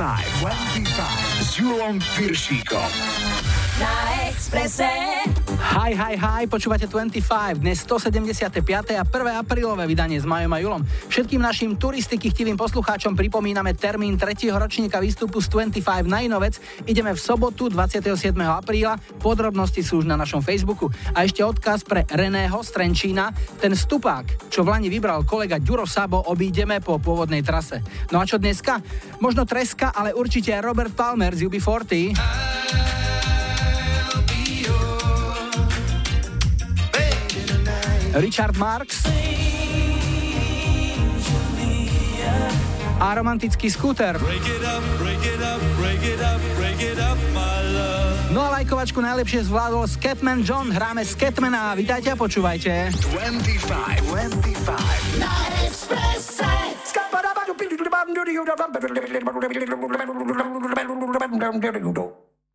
25. 25 s Julom Piršíkom. Na Expresse. Hi, hi, hi, počúvate 25, dnes 175. a 1. aprílové vydanie s Majom a Julom. Všetkým našim turistiky chtivým poslucháčom pripomíname termín 3. ročníka výstupu z 25 na Inovec. Ideme v sobotu 27. apríla, podrobnosti sú už na našom Facebooku. A ešte odkaz pre Reného z Trenčína, ten stupák, čo v Lani vybral kolega Ďuro Sabo, obídeme po pôvodnej trase. No a čo dneska? Možno treska, ale určite Robert Palmer z UB40. Richard Marx a romantický skúter. No a lajkovačku najlepšie zvládol Scatman John. Hráme Scatmana. Vítajte a počúvajte. 25, 25. Na Expresse.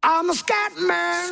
I'm a scat man.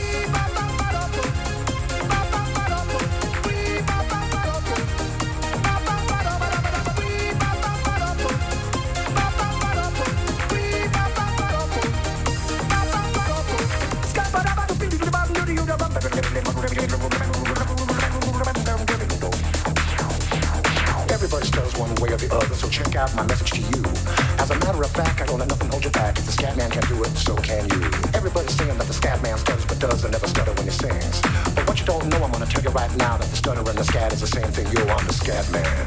way or the other, so check out my message to you. As a matter of fact, I don't let nothing hold you back. If the scat man can do it, so can you. Everybody's saying that the scat man stutters but does and never stutter when he sings. But what you don't know, I'm gonna tell you right now that the stutter and the scat is the same thing. Yo, I'm the scat man.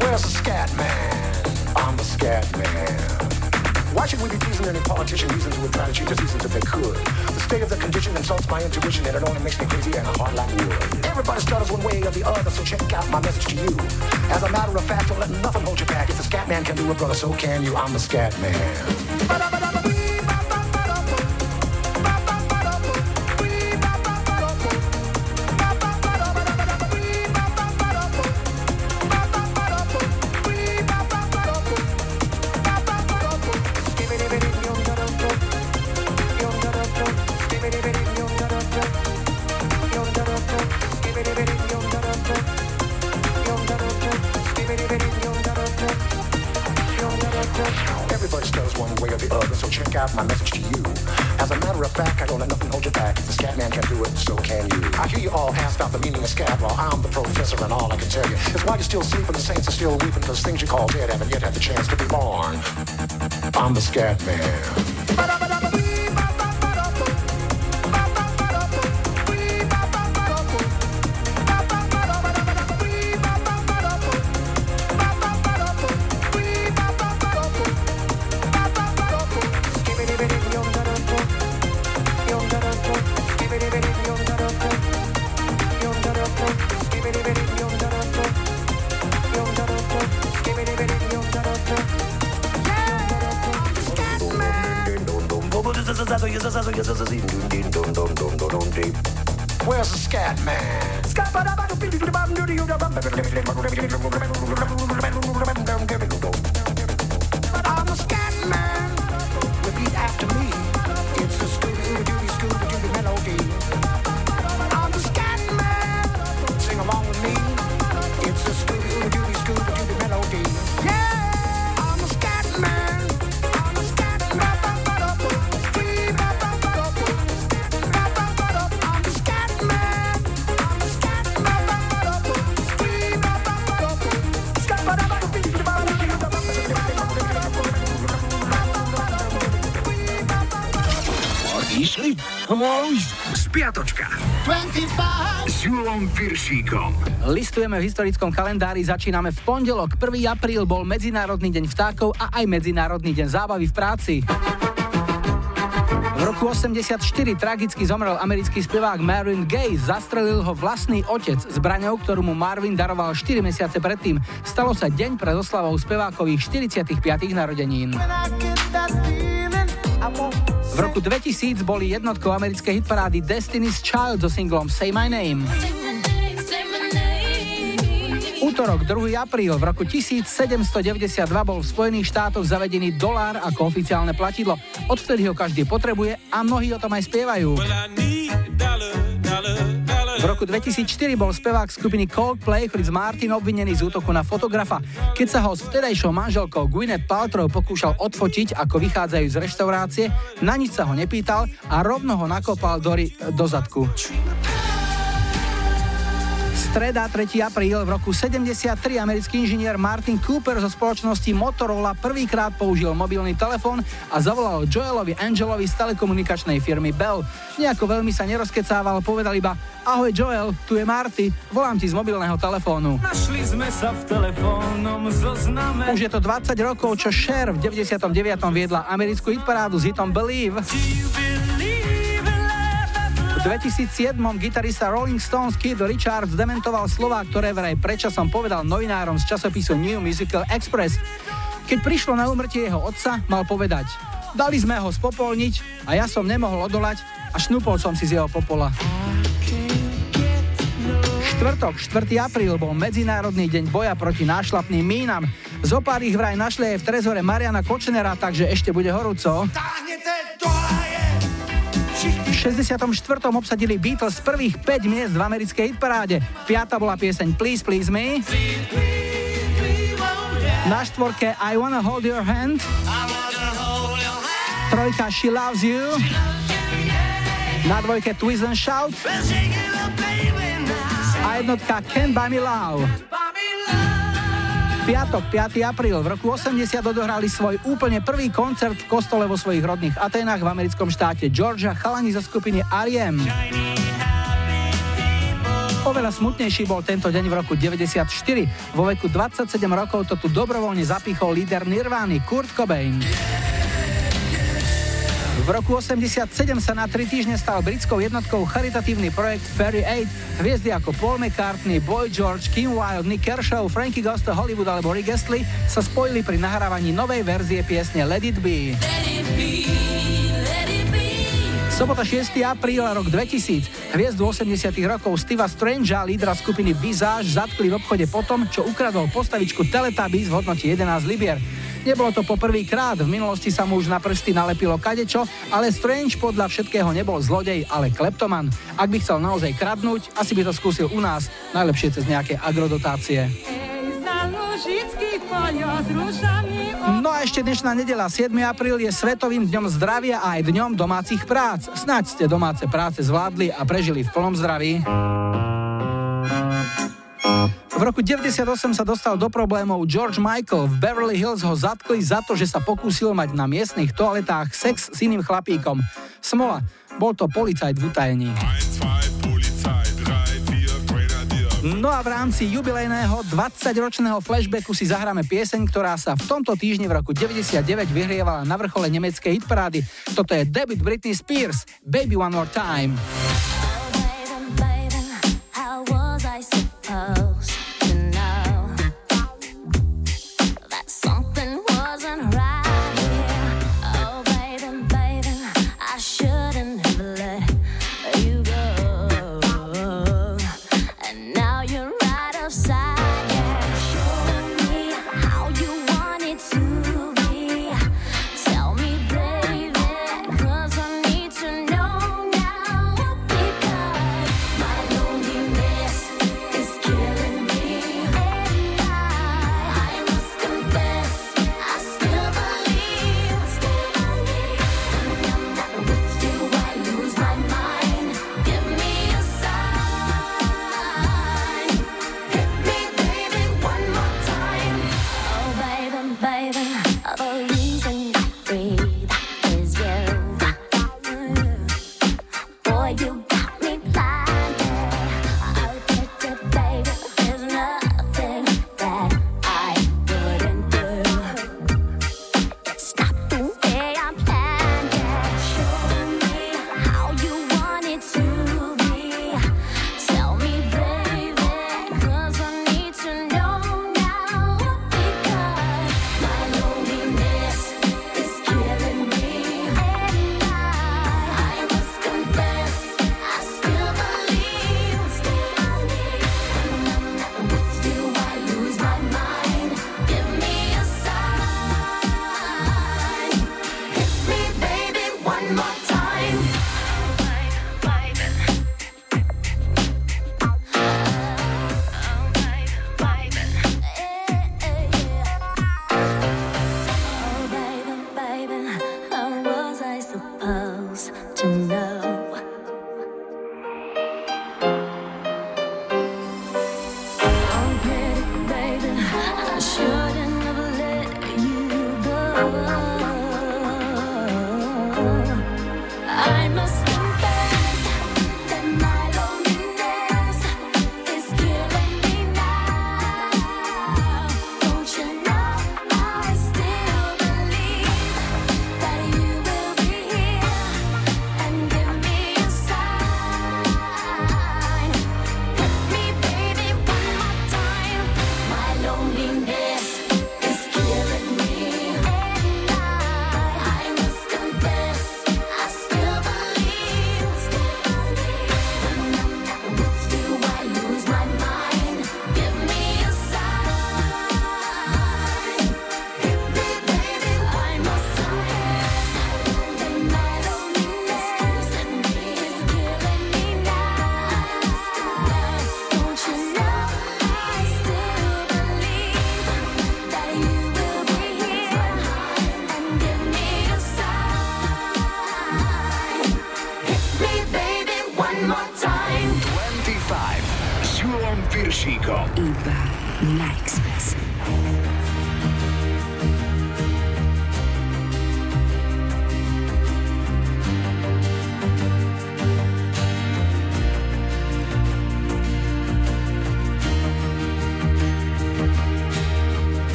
Where's the scat man? I'm the scat man. Why should we be pleasing any politician reasons who would try to cheat the seasons if they could? The state of the condition insults my intuition and it only makes me crazy and a heart like wood. Everybody stutters one way or the other, so check out my message to you. As a matter of fact, don't let nothing hold you back. If the scat man can do it, brother, so can you. I'm the scat man. Because things you call dead haven't yet had the chance to be born. I'm the scat man. Piršíkom. Listujeme v historickom kalendári, začíname v pondelok. 1. apríl bol Medzinárodný deň vtákov a aj Medzinárodný deň zábavy v práci. V roku 84 tragicky zomrel americký spevák Marvin Gaye. Zastrelil ho vlastný otec zbraňou, ktorú mu Marvin daroval 4 mesiace predtým. Stalo sa deň pred oslavou spevákových 45. narodenín. V roku 2000 boli jednotkou americkej hitparády Destiny's Child so singlom Say My Name. Útorok, 2. apríl, v roku 1792 bol v Spojených štátoch zavedený dolár ako oficiálne platidlo. Odvtedy ho každý potrebuje a mnohí o tom aj spievajú. V roku 2004 bol spevák skupiny Coldplay Chris Martin obvinený z útoku na fotografa. Keď sa ho s vtedajšou manželkou Gwyneth Paltrow pokúšal odfotiť, ako vychádzajú z reštaurácie, na nič sa ho nepýtal a rovno ho nakopal do, do zadku streda, 3. apríl, v roku 73 americký inžinier Martin Cooper zo spoločnosti Motorola prvýkrát použil mobilný telefón a zavolal Joelovi Angelovi z telekomunikačnej firmy Bell. Nejako veľmi sa nerozkecával, povedal iba Ahoj Joel, tu je Marty, volám ti z mobilného telefónu. Našli sme sa v telefónnom zozname. Už je to 20 rokov, čo Cher v 99. viedla americkú hitparádu s hitom Believe. 2007 gitarista Rolling Stones Keith Richards dementoval slova, ktoré vraj predčasom povedal novinárom z časopisu New Musical Express. Keď prišlo na umrtie jeho otca, mal povedať Dali sme ho spopolniť a ja som nemohol odolať a šnúpol som si z jeho popola. Štvrtok, 4. apríl bol Medzinárodný deň boja proti nášlapným mínam. Zopár ich vraj našli aj v trezore Mariana Kočnera, takže ešte bude horúco. 64. obsadili Beatles prvých 5 miest v americkej hitparáde. Piata bola pieseň Please Please Me. Na štvorke I Wanna Hold Your Hand. Trojka She Loves You. Na dvojke Twist and Shout. A jednotka Can't Buy Me Love piatok, 5. apríl, v roku 80 odohrali svoj úplne prvý koncert v kostole vo svojich rodných Atenách v americkom štáte Georgia chalani zo skupiny R.E.M. Oveľa smutnejší bol tento deň v roku 94. Vo veku 27 rokov to tu dobrovoľne zapichol líder Nirvány Kurt Cobain. V roku 87 sa na tri týždne stal britskou jednotkou charitatívny projekt Ferry Aid. Hviezdy ako Paul McCartney, Boy George, Kim Wilde, Nick Kershaw, Frankie Goes to Hollywood alebo Rick Astley sa spojili pri nahrávaní novej verzie piesne Let It Be. Sobota 6. apríl rok 2000. Hviezdu 80 rokov Steva Strangea, lídra skupiny Visage, zatkli v obchode potom, čo ukradol postavičku Teletubbies v hodnote 11 libier. Nebolo to poprvýkrát, v minulosti sa mu už na prsty nalepilo kadečo, ale Strange podľa všetkého nebol zlodej, ale kleptoman. Ak by chcel naozaj kradnúť, asi by to skúsil u nás, najlepšie cez nejaké agrodotácie. No a ešte dnešná nedela, 7. apríl, je Svetovým dňom zdravia a aj dňom domácich prác. Snaď ste domáce práce zvládli a prežili v plnom zdraví. V roku 98 sa dostal do problémov George Michael. V Beverly Hills ho zatkli za to, že sa pokúsil mať na miestnych toaletách sex s iným chlapíkom. Smola, bol to policajt v utajení. No a v rámci jubilejného 20-ročného flashbacku si zahráme pieseň, ktorá sa v tomto týždni v roku 99 vyhrievala na vrchole nemeckej hitparády. Toto je David Britney Spears, Baby One More Time.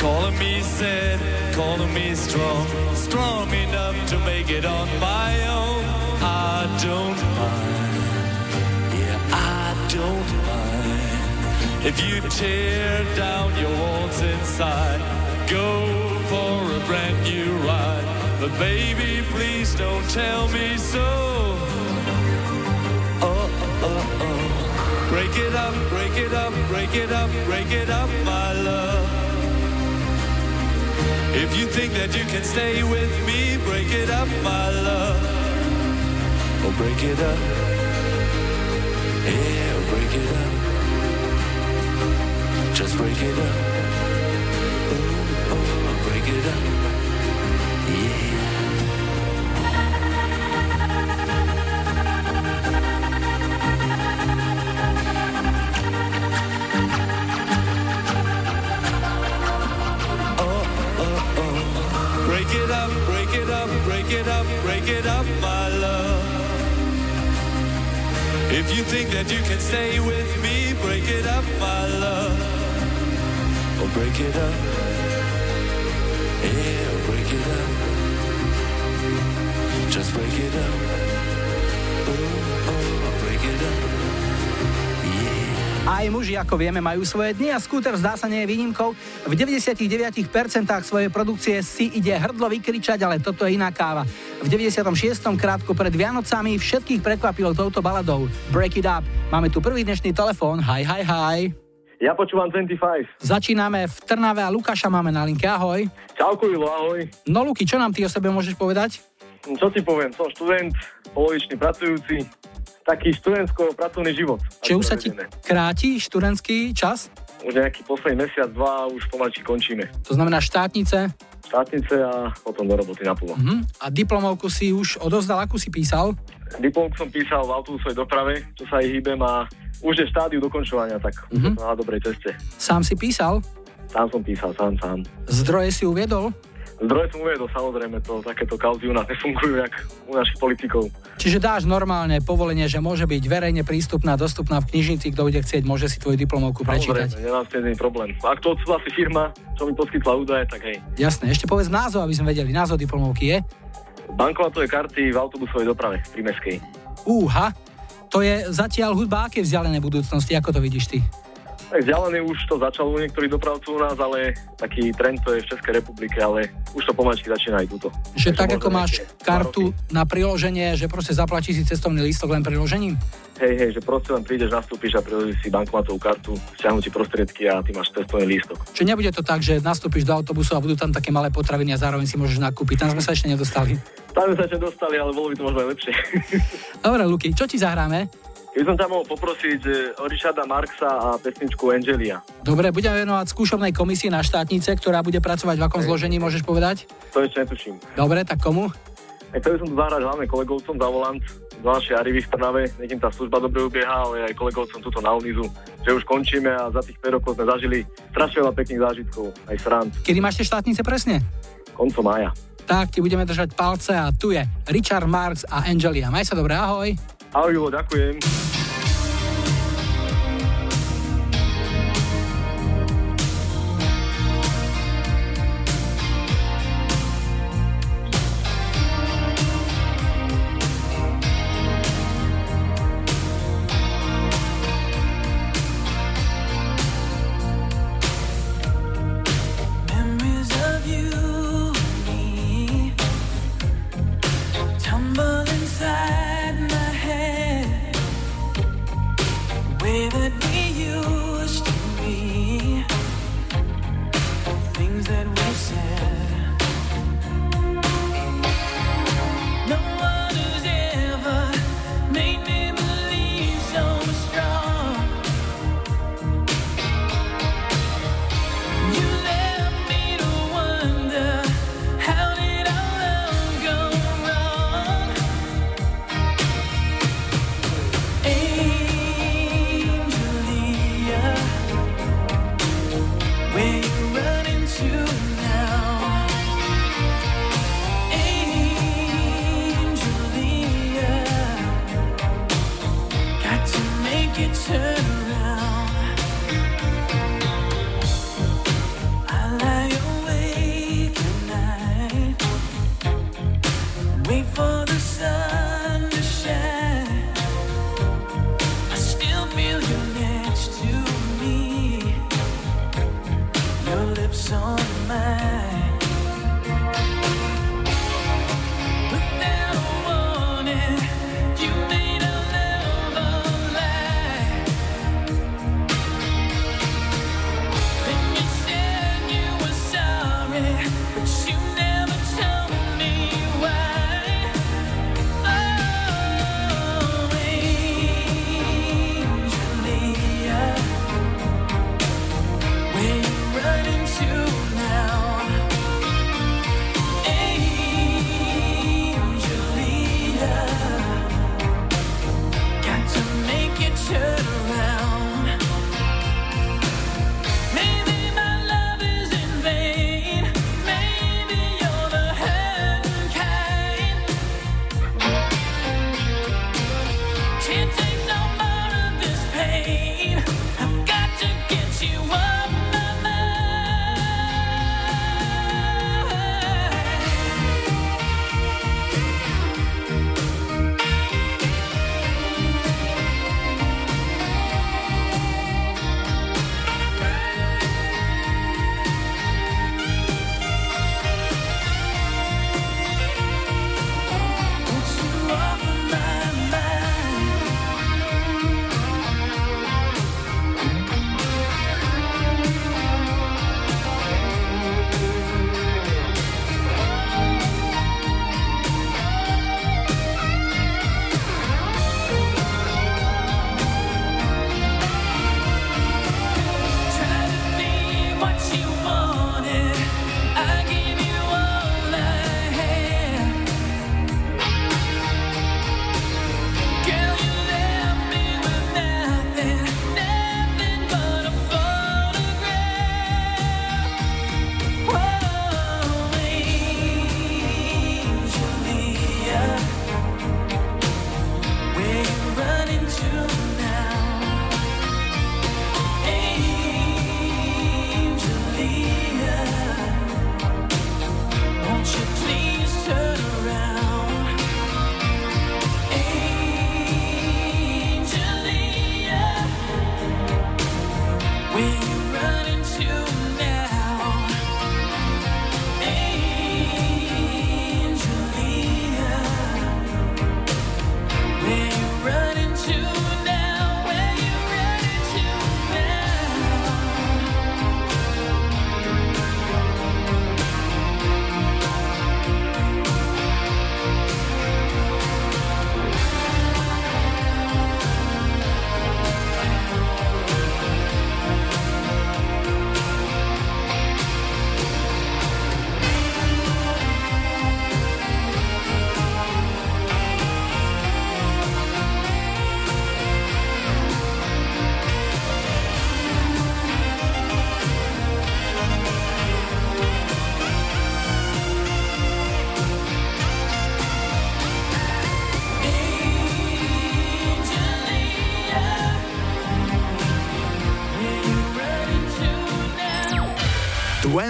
Calling me sad, calling me strong, strong enough to make it on my own, I don't mind. Yeah, I don't mind. If you tear down your walls inside, go for a brand new ride. But baby, please don't tell me so. Oh, oh, oh. Break it up, break it up, break it up, break it up, my love. If you think that you can stay with me, break it up, my love. Oh, break it up. Yeah, oh, break it up. Just break it up. Oh, oh, break it up. It up, break it up, break it up, break it up, my love. If you think that you can stay with me, break it up, my love. Oh, break it up. Yeah, break it up. Just break it up. Oh, oh, break it up. Aj muži, ako vieme, majú svoje dni a skúter zdá sa nie je výnimkou. V 99% svojej produkcie si ide hrdlo vykričať, ale toto je iná káva. V 96. krátko pred Vianocami všetkých prekvapilo touto baladou Break It Up. Máme tu prvý dnešný telefón. Hi, hi, hi. Ja počúvam 25. Začíname v Trnave a Lukáša máme na linke. Ahoj. Čauko, Julo, ahoj. No Luky, čo nám ty o sebe môžeš povedať? Čo ti poviem, som študent, polovičný pracujúci, taký študentsko-pracovný život. Či už sa ti kráti študentský čas? Už nejaký posledný mesiac, dva, už pomalčí končíme. To znamená štátnice Štátnice a potom do roboty naplno. mhm. a diplomovku si už odozdal, akú si písal? Diplomku som písal v autobusovej doprave, čo sa aj hýbem a už je štádiu dokončovania, tak mm-hmm. na dobrej ceste. Sám si písal? Sám som písal, sám, sám. Zdroje si uviedol? Zdroje som uvedol, samozrejme, to takéto kauzy u nás nefungujú, jak u našich politikov. Čiže dáš normálne povolenie, že môže byť verejne prístupná, dostupná v knižnici, kto bude chcieť, môže si tvoju diplomovku prečítať. Samozrejme, nemám s tým problém. Ak to odsúhlasí firma, čo mi poskytla údaje, tak hej. Jasné, ešte povedz názov, aby sme vedeli. Názov diplomovky je? Bankomatové karty v autobusovej doprave, v Primeskej. Úha, to je zatiaľ hudba aké vzdialené budúcnosti, ako to vidíš ty? Vzdialený už to začalo u niektorých dopravcov u nás, ale taký trend to je v Českej republike, ale už to pomačky začína aj túto. Že tak ako máš kartu na priloženie, že proste zaplatíš si cestovný lístok len priložením? Hej, hej, že proste len prídeš, nastúpiš a priložíš si bankomatovú kartu, stiahnu ti prostriedky a ty máš cestovný lístok. Čiže nebude to tak, že nastúpiš do autobusu a budú tam také malé potraviny a zároveň si môžeš nakúpiť. Tam sme sa ešte nedostali. Tam sme sa ešte dostali, ale bolo by to možno aj lepšie. Dobre, Luky, čo ti zahráme? By som ťa mohol poprosiť e, o Richarda Marksa a pesničku Angelia. Dobre, budeme venovať skúšobnej komisii na štátnice, ktorá bude pracovať v akom zložení, môžeš povedať? To ešte netuším. Dobre, tak komu? Chcel by som tu zahrať hlavne kolegovcom za volant, z našej Arivy v Trnave, nech tá služba dobre ubieha, ale aj kolegovcom tuto na Unizu, že už končíme a za tých 5 rokov sme zažili strašne veľa pekných zážitkov, aj srand. Kedy máš tie štátnice presne? Koncom mája. Tak, ti budeme držať palce a tu je Richard Marks a Angelia. Maj sa dobre, ahoj. Ahoj, Julo, ďakujem.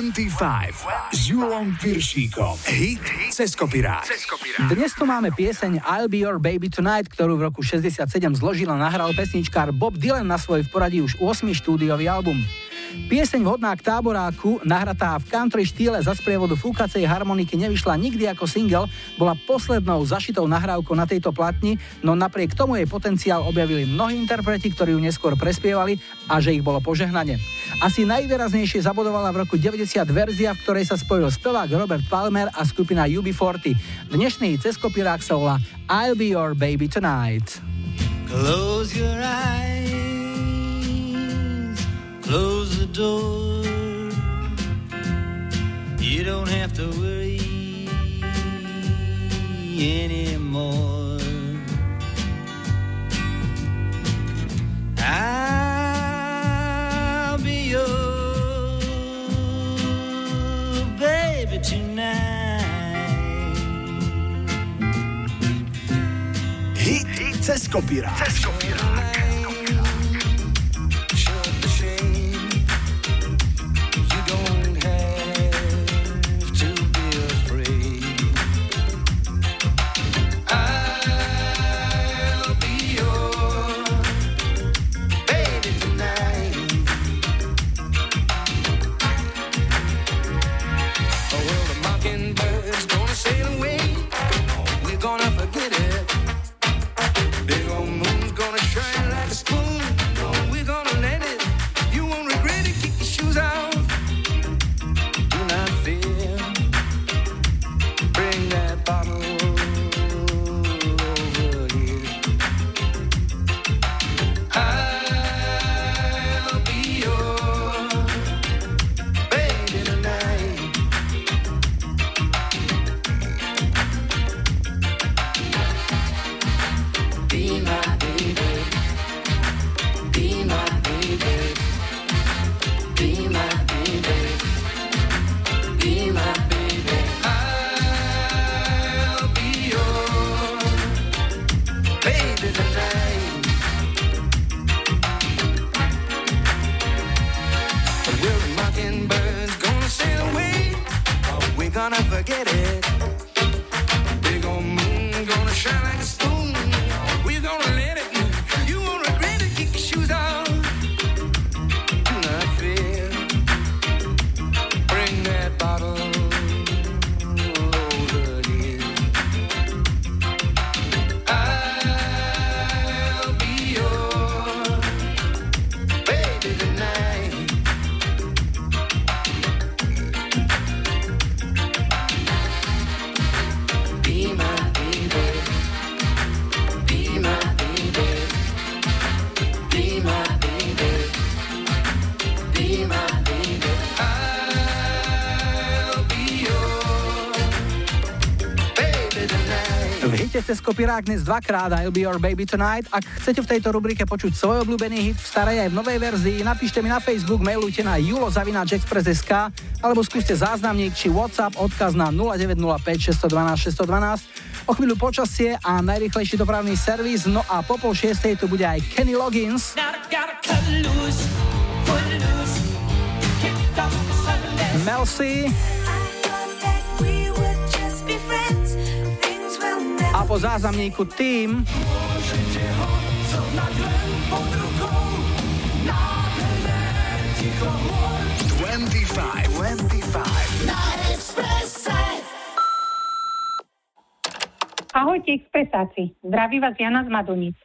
25 s Julom Piršíkom. Hit cez kopirák. Dnes tu máme pieseň I'll Be Your Baby Tonight, ktorú v roku 67 zložil a nahral pesničkár Bob Dylan na svoj v poradí už 8. štúdiový album. Pieseň vhodná k táboráku, nahratá v country štýle za sprievodu fúkacej harmoniky nevyšla nikdy ako single, bola poslednou zašitou nahrávkou na tejto platni, no napriek tomu jej potenciál objavili mnohí interpreti, ktorí ju neskôr prespievali a že ich bolo požehnanie. Asi najvýraznejšie zabodovala v roku 90 verzia, v ktorej sa spojil spevák Robert Palmer a skupina UB40. Dnešný cez kopírák sa volá I'll be your baby tonight. Close your eyes close the door. You don't have to worry anymore. I'll baby tonight. Hit, hit cez kopírák. Cez kopírák. Cez kopirák dnes dvakrát I'll be your baby tonight. Ak chcete v tejto rubrike počuť svoj obľúbený hit v starej aj v novej verzii, napíšte mi na Facebook, mailujte na julo.express.sk alebo skúste záznamník či WhatsApp, odkaz na 0905 612 612. O chvíľu počasie a najrychlejší dopravný servis, no a po pol šiestej tu bude aj Kenny Loggins. Mel po záznamníku tým Ahojte expresáci, zdraví vás Jana z Madunic.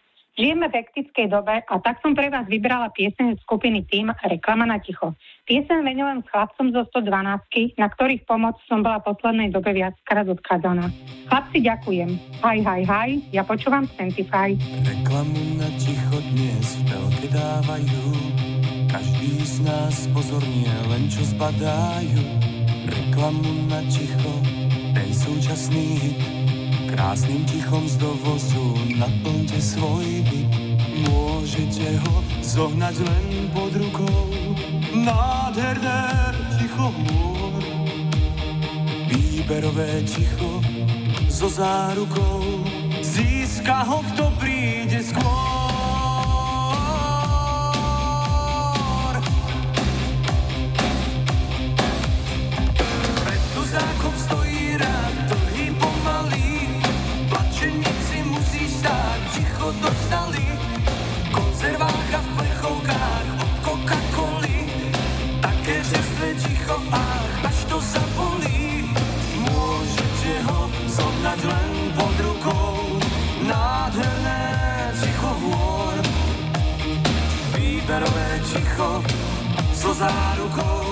Žijeme v hektickej dobe a tak som pre vás vybrala pieseň skupiny Tým Reklama na ticho. Pieseň venujem s chlapcom zo 112, na ktorých pomoc som bola poslednej dobe viackrát odkázaná. Chlapci, ďakujem. Haj, haj, haj, ja počúvam Sentify. Reklamu na ticho dnes v dávajú, každý z nás pozornie len čo zbadajú. Reklamu na ticho, ten súčasný hit, Krásnym tichom z dovozu naplňte svoj byt. Môžete ho zohnať len pod rukou. Nádherné ticho hôr. Výberové ticho so zárukou. Získa ho, kto príde skôr. všetko dostali konzervách a v plechovkách od Coca-Coly. Také čerstvé ticho, ach, až to zapolí. Môžete ho zohnať len pod rukou. Nádherné ticho hôr, výberové ticho so zárukou.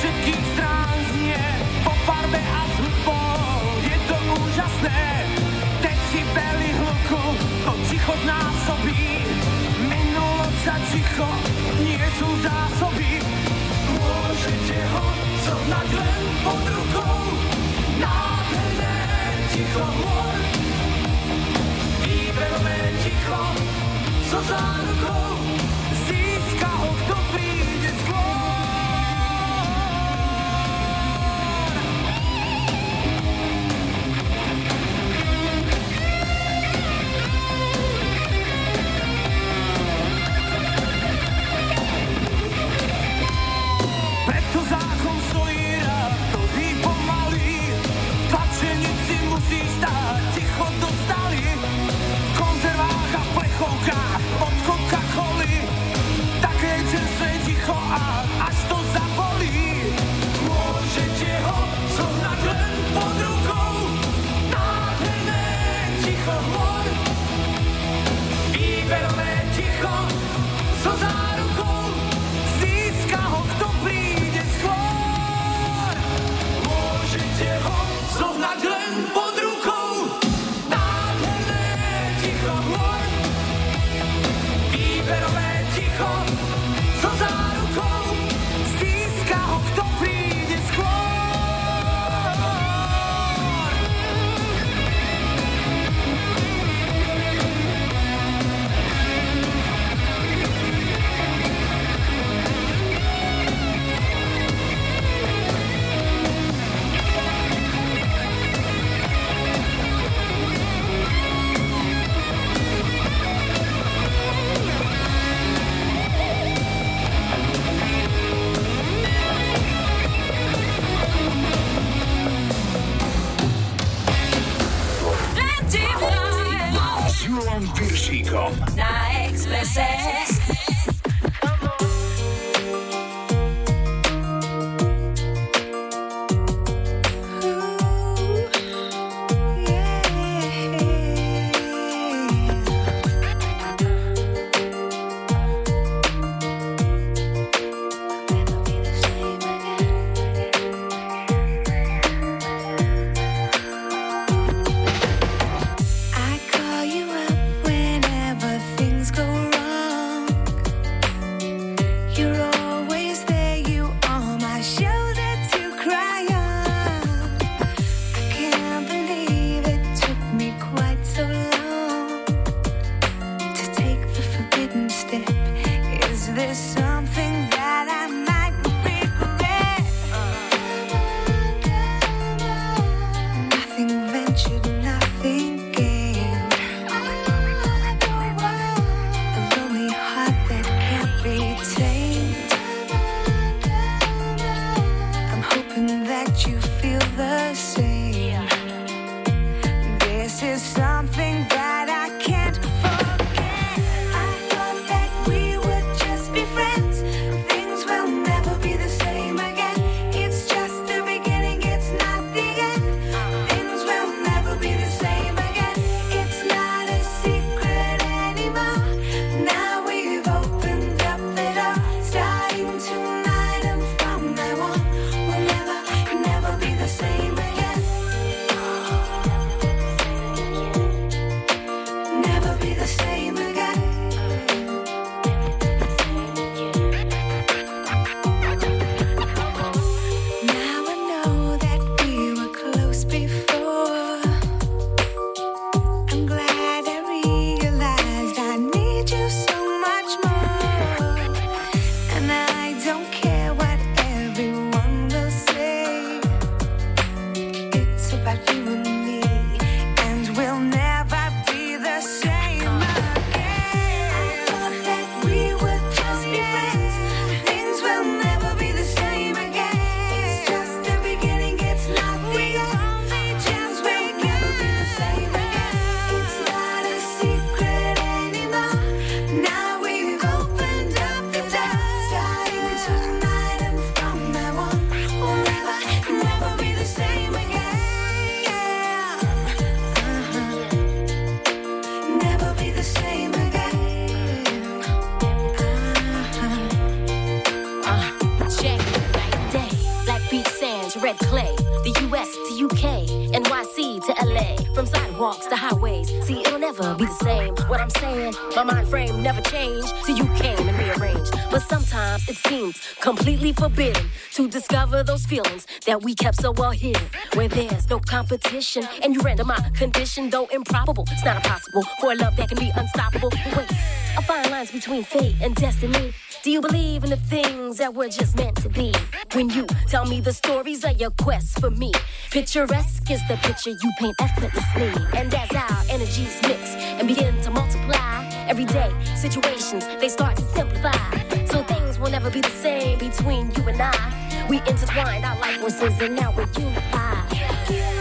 všetkých strán znie po farbe a s hudbou. Je to úžasné, decibely hluku, to ticho znásobí. Minulo sa ticho, nie sú zásoby. Môžete ho zohnať len pod rukou, nádherné ticho hôr. Výberové ticho, so zárukou. coca feelings that we kept so well hidden. Where there's no competition, and you render my condition, though improbable. It's not impossible for a love that can be unstoppable. Wait, a fine lines between fate and destiny. Do you believe in the things that were just meant to be? When you tell me the stories of your quest for me, picturesque is the picture you paint effortlessly. And as our energies mix and begin to multiply, everyday situations they start to simplify. So things will never be the same between you and I. We intertwined our life forces and now we're unified.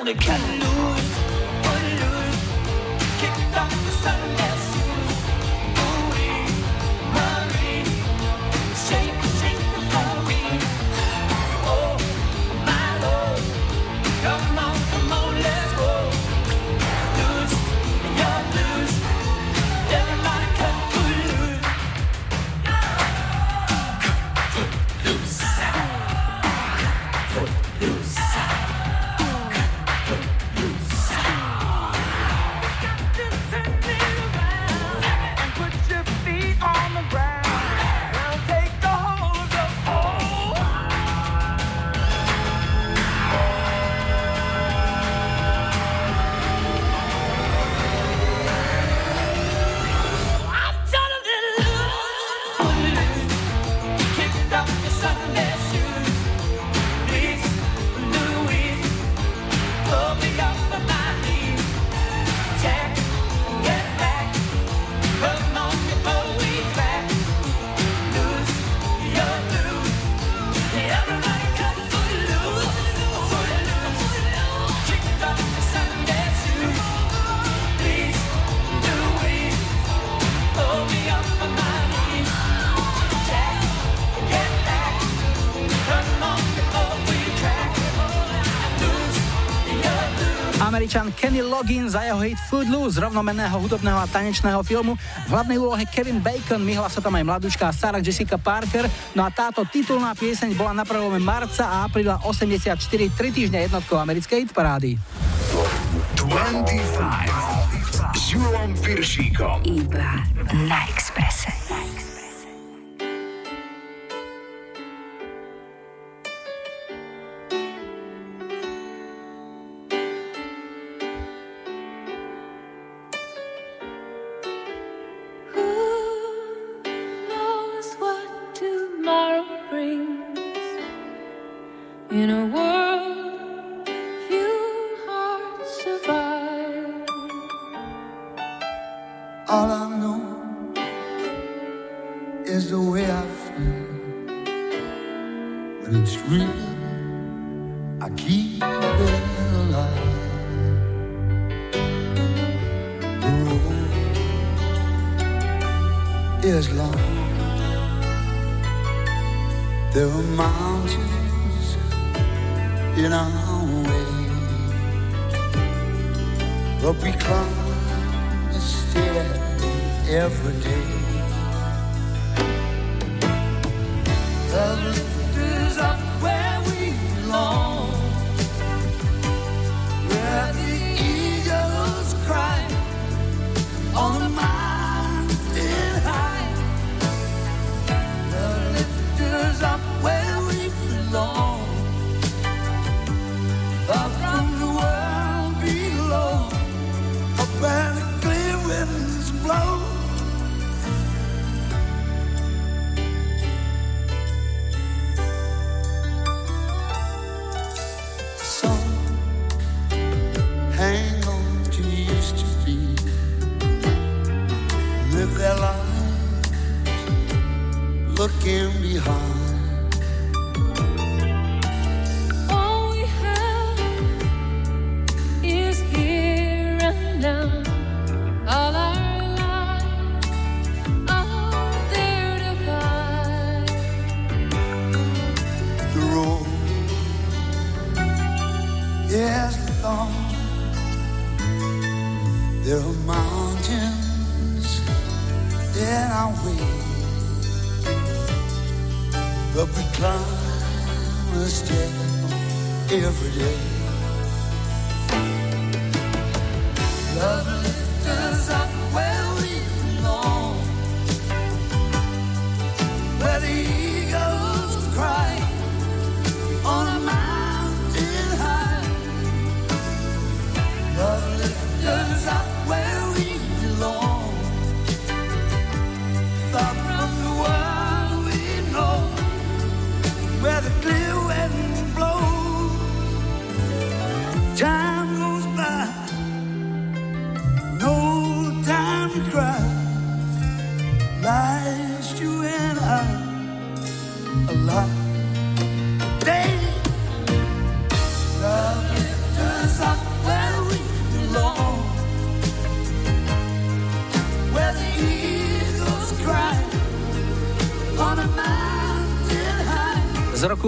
andre kan lose, få lose. Kick down the sun. Loggins za jeho hit Footloose z rovnomenného hudobného a tanečného filmu. V hlavnej úlohe Kevin Bacon, myhla sa tam aj mladúčka Sarah Jessica Parker. No a táto titulná pieseň bola na prelome marca a apríla 84, 3 týždne jednotkou americkej hitparády. 25 s Julom Piršíkom. Iba na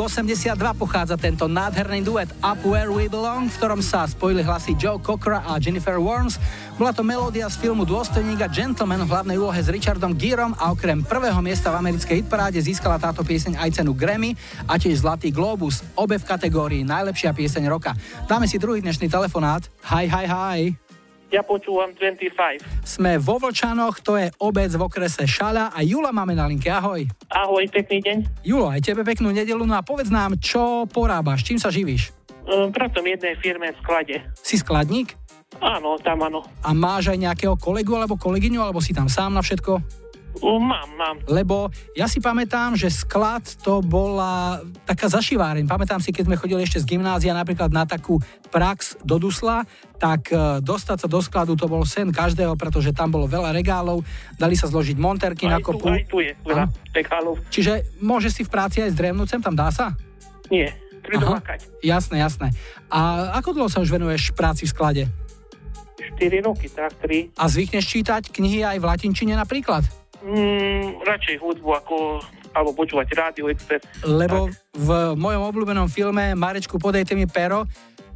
roku 82 pochádza tento nádherný duet Up Where We Belong, v ktorom sa spojili hlasy Joe Cocker a Jennifer Warnes. Bola to melódia z filmu Dôstojník a Gentleman v hlavnej úlohe s Richardom Gearom a okrem prvého miesta v americkej hitparáde získala táto pieseň aj cenu Grammy a tiež Zlatý Globus, obe v kategórii Najlepšia pieseň roka. Dáme si druhý dnešný telefonát. Hi, hi, hi. Ja počúvam 25. Sme vo Vlčanoch, to je obec v okrese Šala a Jula máme na linke. Ahoj. Ahoj, pekný deň. Julo, aj tebe peknú nedelu. No a povedz nám, čo porábaš, čím sa živíš? Um, pracujem v jednej firme v sklade. Si skladník? Áno, tam áno. A máš aj nejakého kolegu alebo kolegyňu, alebo si tam sám na všetko? Um, mám, mám. Lebo ja si pamätám, že sklad to bola taká zašiváreň. Pamätám si, keď sme chodili ešte z gymnázia napríklad na takú prax do Dusla, tak e, dostať sa do skladu to bol sen každého, pretože tam bolo veľa regálov, dali sa zložiť monterky Aj na tu, kopu. aj tu je veľa Áno. pekálov. Čiže môže si v práci aj zdremnúť sem, tam dá sa? Nie, treba. Jasné, jasné. A ako dlho sa už venuješ práci v sklade? 4 roky, tak 3. A zvykneš čítať knihy aj v latinčine napríklad? Mm, radšej hudbu ako alebo počúvať rádio Express. Lebo v mojom obľúbenom filme Marečku, podejte mi pero,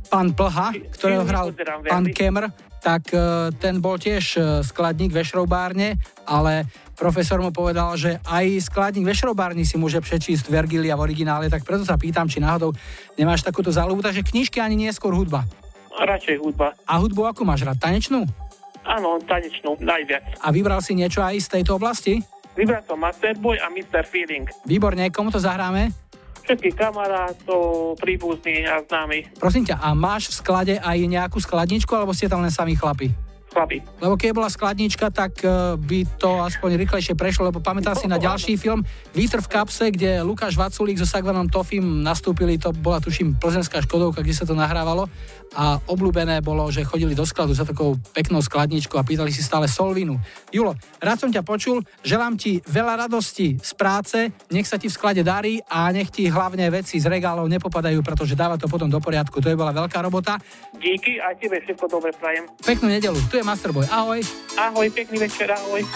pán Plha, ktorého hral pán. Kemr, tak e, ten bol tiež e, skladník ve šroubárne, ale profesor mu povedal, že aj skladník ve šroubárni si môže prečísť Vergilia v originále, tak preto sa pýtam, či náhodou nemáš takúto záľubu, takže knižky ani nie skôr hudba. Radšej hudba. A hudbu akú máš rád? Tanečnú? Áno, tanečnú, najviac. A vybral si niečo aj z tejto oblasti? Vybral som Masterboy a Mr. Feeling. Výborne, komu to zahráme? Všetkých kamarátov, príbuzní a známi. Prosím ťa, a máš v sklade aj nejakú skladničku, alebo ste tam len sami chlapi? Chlapi. Lebo keď bola skladnička, tak eh, by to aspoň rýchlejšie prešlo, lebo pamätám si na ďalší film Vítr v kapse, kde Lukáš Vaculík so Sagvanom Tofim nastúpili, to bola tuším plzenská Škodovka, kde sa to nahrávalo a obľúbené bolo, že chodili do skladu za takou peknou skladničkou a pýtali si stále Solvinu. Julo, rád som ťa počul, želám ti veľa radosti z práce, nech sa ti v sklade darí a nech ti hlavne veci z regálov nepopadajú, pretože dáva to potom do poriadku. To je bola veľká robota. Díky, aj tebe všetko dobre prajem. Peknú nedelu. Tu je Masterboy. Ahoj. Ahoj, pekný večer, ahoj.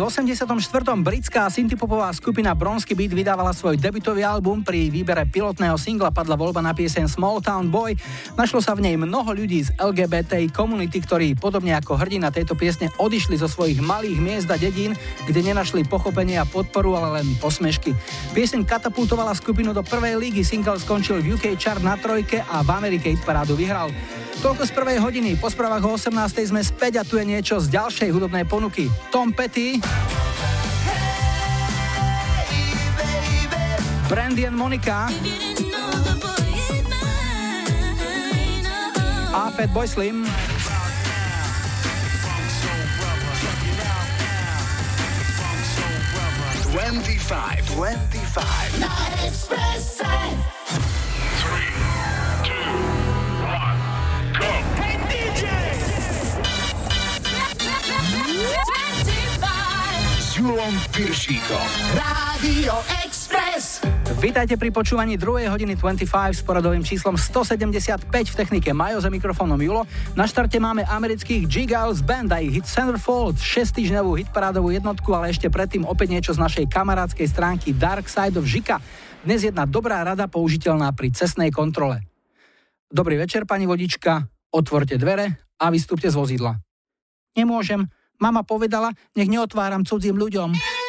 V 84. britská synthpopová skupina Bronsky Beat vydávala svoj debutový album. Pri výbere pilotného singla padla voľba na pieseň Small Town Boy. Našlo sa v nej mnoho ľudí z LGBTI komunity, ktorí podobne ako hrdina tejto piesne odišli zo svojich malých miest a dedín, kde nenašli pochopenie a podporu, ale len posmešky. Pieseň katapultovala skupinu do prvej lígy, single skončil v UK chart na trojke a v Amerike parádu vyhral. Toľko z prvej hodiny, po správach o 18. sme späť a tu je niečo z ďalšej hudobnej ponuky. Tom Petty, Brandy and Monika a Fatboy Slim. Twenty-five. Twenty-five. Julom Piršíkom. Radio Express. Vítajte pri počúvaní 2. hodiny 25 s poradovým číslom 175 v technike Majo za mikrofónom Julo. Na štarte máme amerických G-Girls Band a ich hit Centerfold, 6 týždňovú hitparádovú jednotku, ale ešte predtým opäť niečo z našej kamarádskej stránky Dark Side of Žika. Dnes jedna dobrá rada použiteľná pri cestnej kontrole. Dobrý večer, pani vodička, otvorte dvere a vystúpte z vozidla. Nemôžem. Mama povedala, nech neotváram cudzím ľuďom.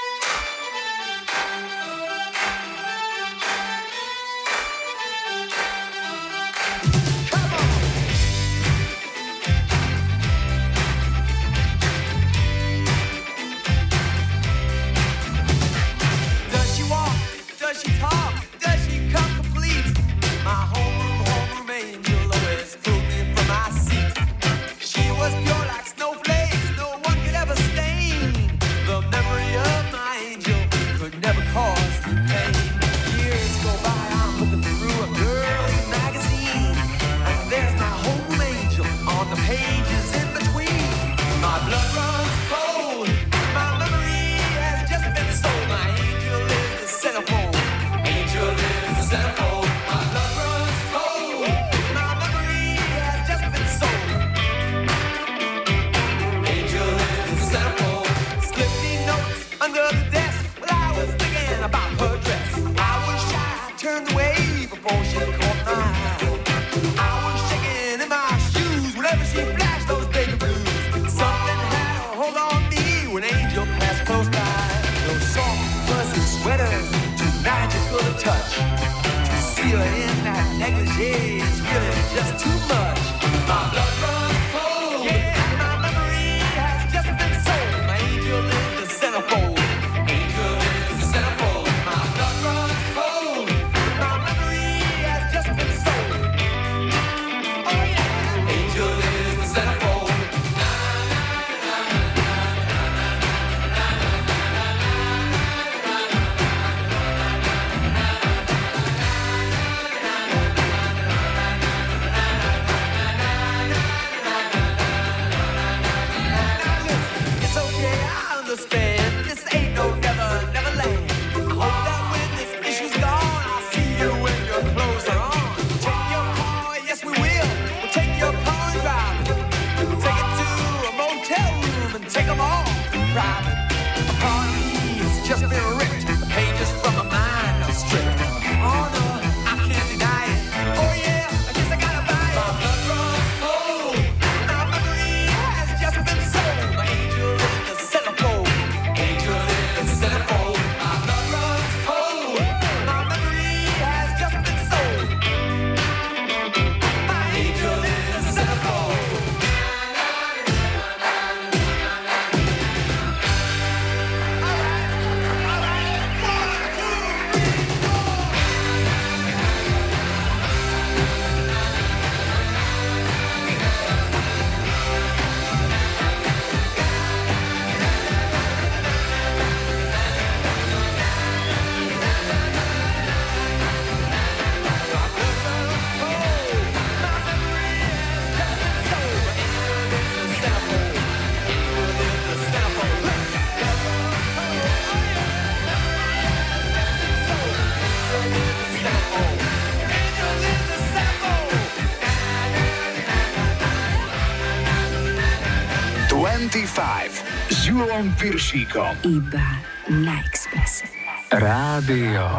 Twenty-five. S s Julom Piršíkom. Iba na Expresse. Rádio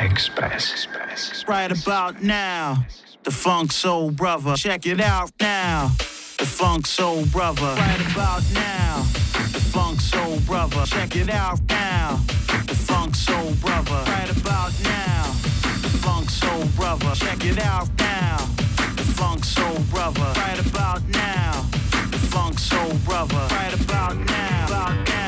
Express. Right about now, the Funk Soul Brother. Check it out now. The Funk Soul Brother. Right about now, the Funk Soul Brother. Check it out now. The Funk Soul Brother. Right about now, the Funk Soul Brother. Check it out now. The Funk Soul Brother. Right about now, the Funk Soul Brother. Right about now, about now,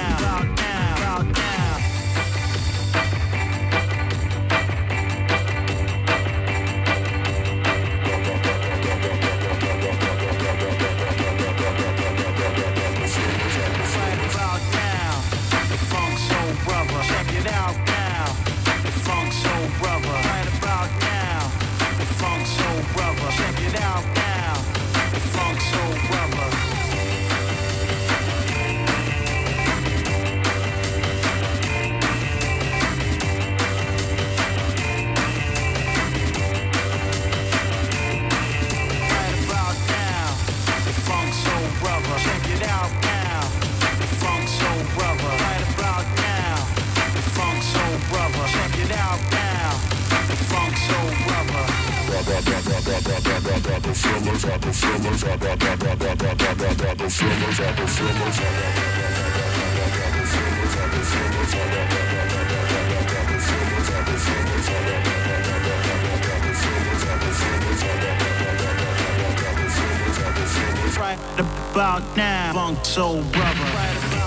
Right about now, Funk Soul Brother.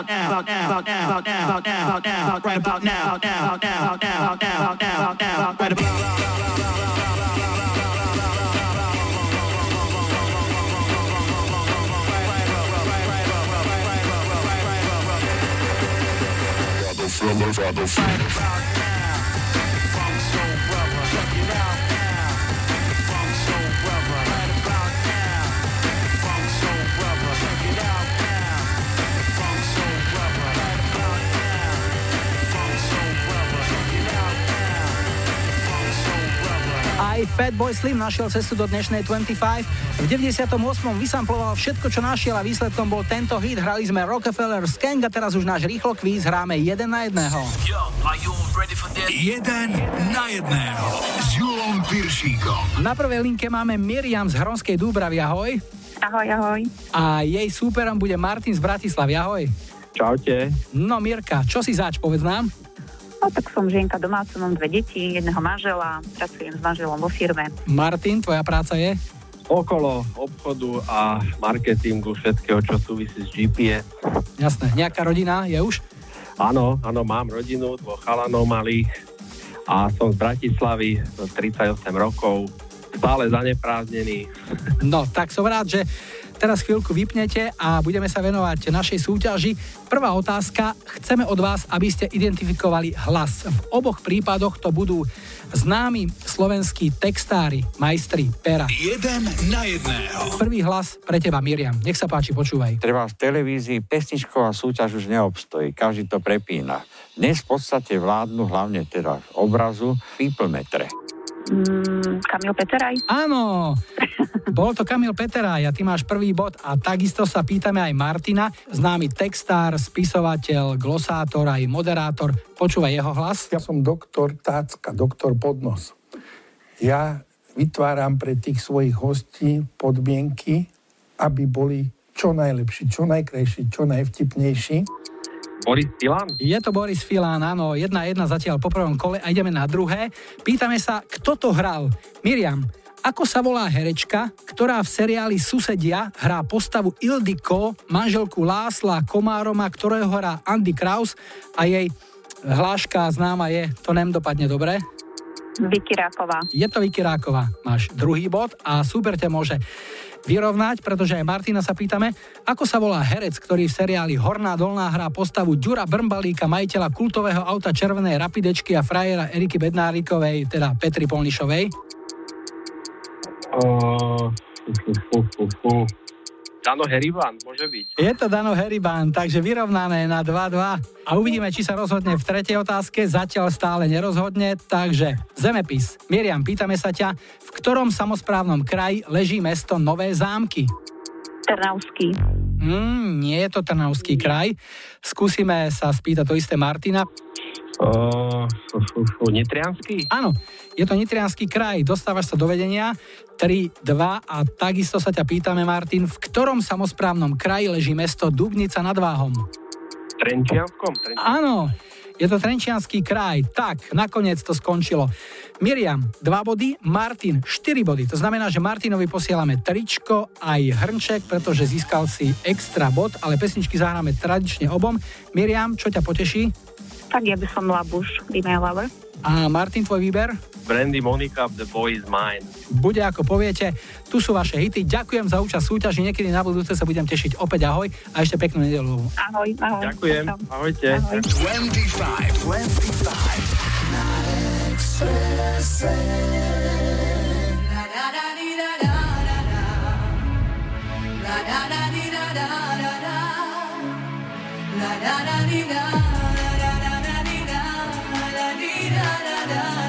about now, about now, about now, about now, about now, about now, about right about now, about now, about now, about now, about now, about now, about now, about right about now. Feel the vibe, feel the vibe. Aj Fatboy Slim našiel cestu do dnešnej 25. V 98. vysamploval všetko, čo našiel a výsledkom bol tento hit. Hrali sme Rockefeller Skang a teraz už náš rýchlo kvíz hráme jeden na jedného. Jeden na jedného s Julom Piršíkom. Na prvej linke máme Miriam z Hronskej Dúbravy, ahoj. Ahoj, ahoj. A jej súperom bude Martin z Bratislavy, ahoj. Čaute. No Mirka, čo si zač, povedz nám? No tak som žienka domáca, mám dve deti, jedného manžela, pracujem s manželom vo firme. Martin, tvoja práca je? Okolo obchodu a marketingu všetkého, čo súvisí s GPS. Jasné, nejaká rodina je už? Áno, áno, mám rodinu, dvoch chalanov malých a som z Bratislavy, 38 rokov, stále zaneprázdnený. No, tak som rád, že teraz chvíľku vypnete a budeme sa venovať našej súťaži. Prvá otázka. Chceme od vás, aby ste identifikovali hlas. V oboch prípadoch to budú známi slovenskí textári, majstri pera. Jeden na jedného. Prvý hlas pre teba, Miriam. Nech sa páči, počúvaj. Treba v televízii pesničková súťaž už neobstojí, každý to prepína. Dnes v podstate vládnu hlavne teda obrazu people metre. Mm, Kamil Peteraj? Áno, bol to Kamil Peteraj a ty máš prvý bod a takisto sa pýtame aj Martina, známy textár, spisovateľ, glosátor aj moderátor. Počúvaj jeho hlas. Ja som doktor Tácka, doktor Podnos. Ja vytváram pre tých svojich hostí podmienky, aby boli čo najlepší, čo najkrajší, čo najvtipnejší. Boris Filan? Je to Boris Filán, áno, jedna jedna zatiaľ po prvom kole a ideme na druhé. Pýtame sa, kto to hral. Miriam, ako sa volá herečka, ktorá v seriáli Susedia hrá postavu Ildiko, manželku Lásla Komároma, ktorého hrá Andy Kraus a jej hláška známa je, to nem dopadne dobre. Vicky Ráková. Je to Vicky Ráková. Máš druhý bod a super ťa môže vyrovnať, pretože aj Martina sa pýtame, ako sa volá herec, ktorý v seriáli Horná dolná hrá postavu Ďura Brmbalíka, majiteľa kultového auta Červenej rapidečky a frajera Eriky Bednárikovej, teda Petri Polnišovej. Uh, fu, fu, fu. Dano Heriban, môže byť. Je to Dano Heriban, takže vyrovnané na 2-2 a uvidíme, či sa rozhodne v tretej otázke, zatiaľ stále nerozhodne, takže zemepis. Miriam, pýtame sa ťa, v ktorom samozprávnom kraji leží mesto Nové zámky? Trnavský. Mm, nie je to Trnavský kraj. Skúsime sa spýtať to isté Martina. Uh? Áno, je to Nitrianský kraj, dostávaš sa do vedenia 3-2 a takisto sa ťa pýtame, Martin, v ktorom samozprávnom kraji leží mesto Dubnica nad Váhom? Trenčianskom? Trenčianskom. Áno, je to Trenčianský kraj. Tak, nakoniec to skončilo. Miriam, 2 body, Martin 4 body. To znamená, že Martinovi posielame tričko aj hrnček, pretože získal si extra bod, ale pesničky zahráme tradične obom. Miriam, čo ťa poteší? Tak ja by som Labuš, Be My Lover. A Martin, tvoj výber? Brandy Monica, The Boy is Mine. Bude ako poviete, tu sú vaše hity. Ďakujem za účasť súťaži, niekedy na budúce sa budem tešiť opäť ahoj a ešte peknú nedelu. Ahoj, ahoj. Ďakujem, ahojte. Ahoj. 25, 25. da da da.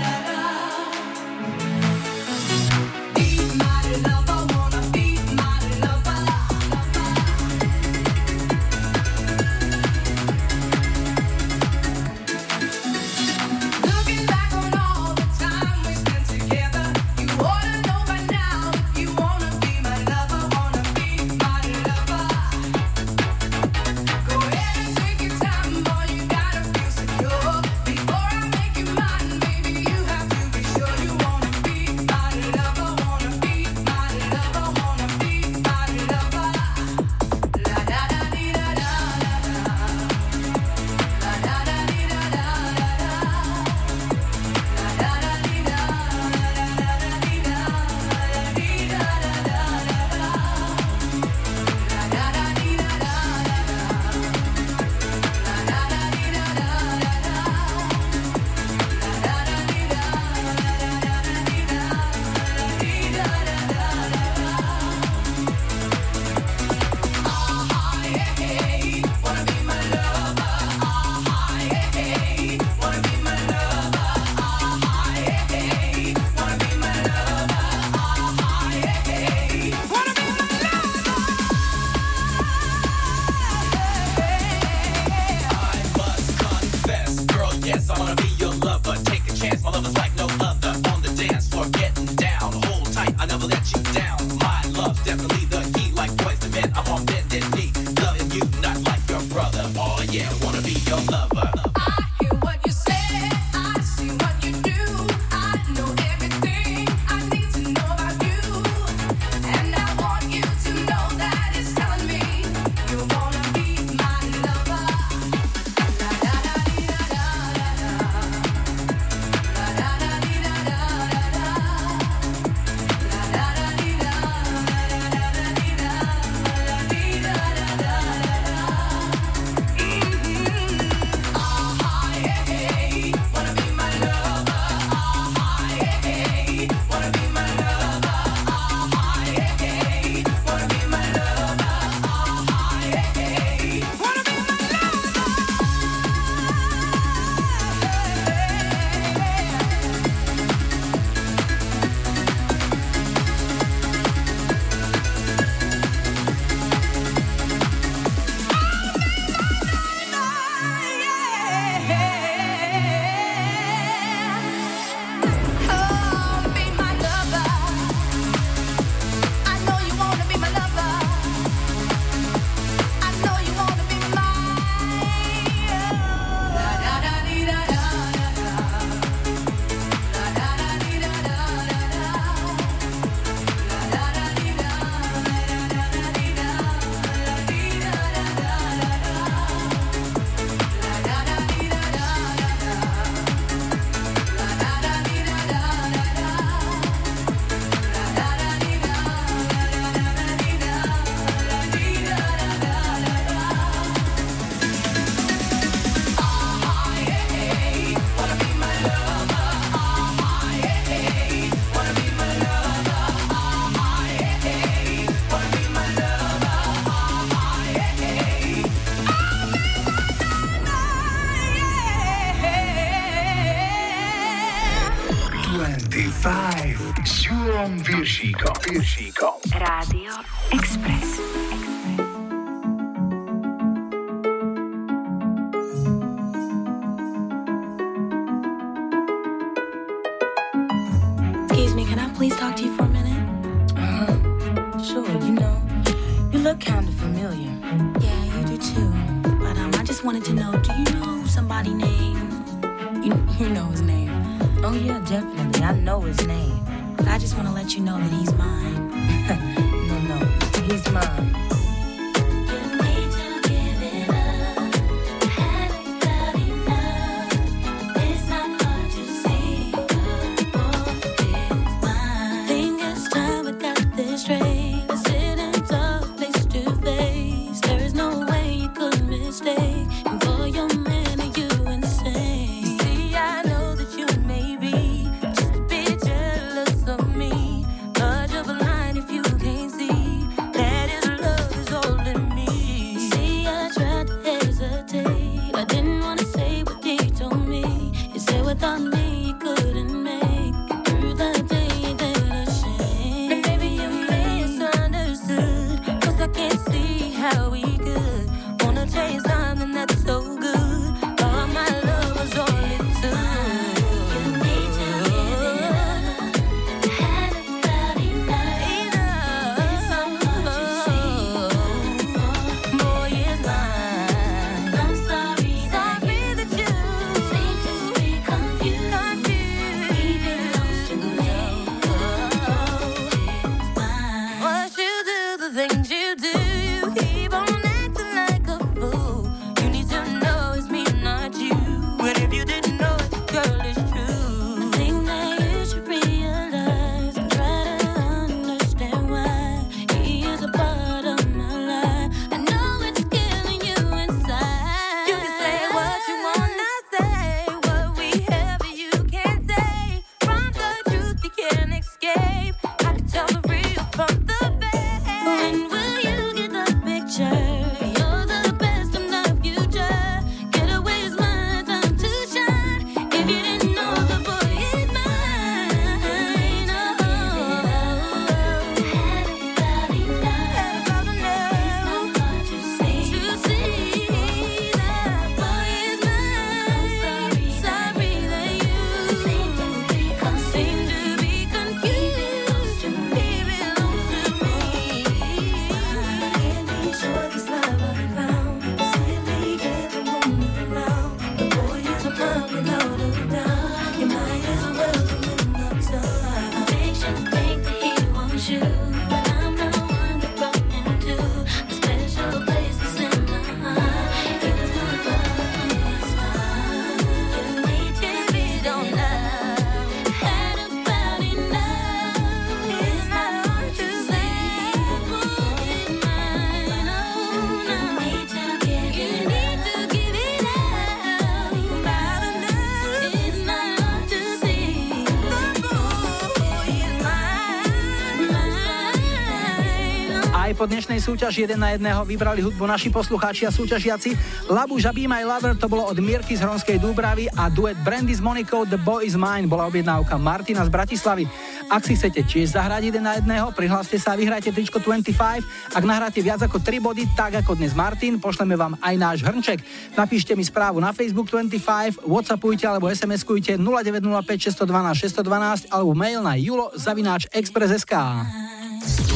poslednej súťaži 1 na jedného vybrali hudbu naši poslucháči a súťažiaci. Labuža Be My Lover to bolo od Mirky z Hronskej Dúbravy a duet Brandy s Monikou The Boy is Mine bola objednávka Martina z Bratislavy. Ak si chcete tiež zahrať jeden na jedného, prihláste sa a vyhrajte tričko 25. Ak nahráte viac ako 3 body, tak ako dnes Martin, pošleme vám aj náš hrnček. Napíšte mi správu na Facebook 25, Whatsappujte alebo SMS-kujte 0905 612 612 alebo mail na julo zavináč express.sk.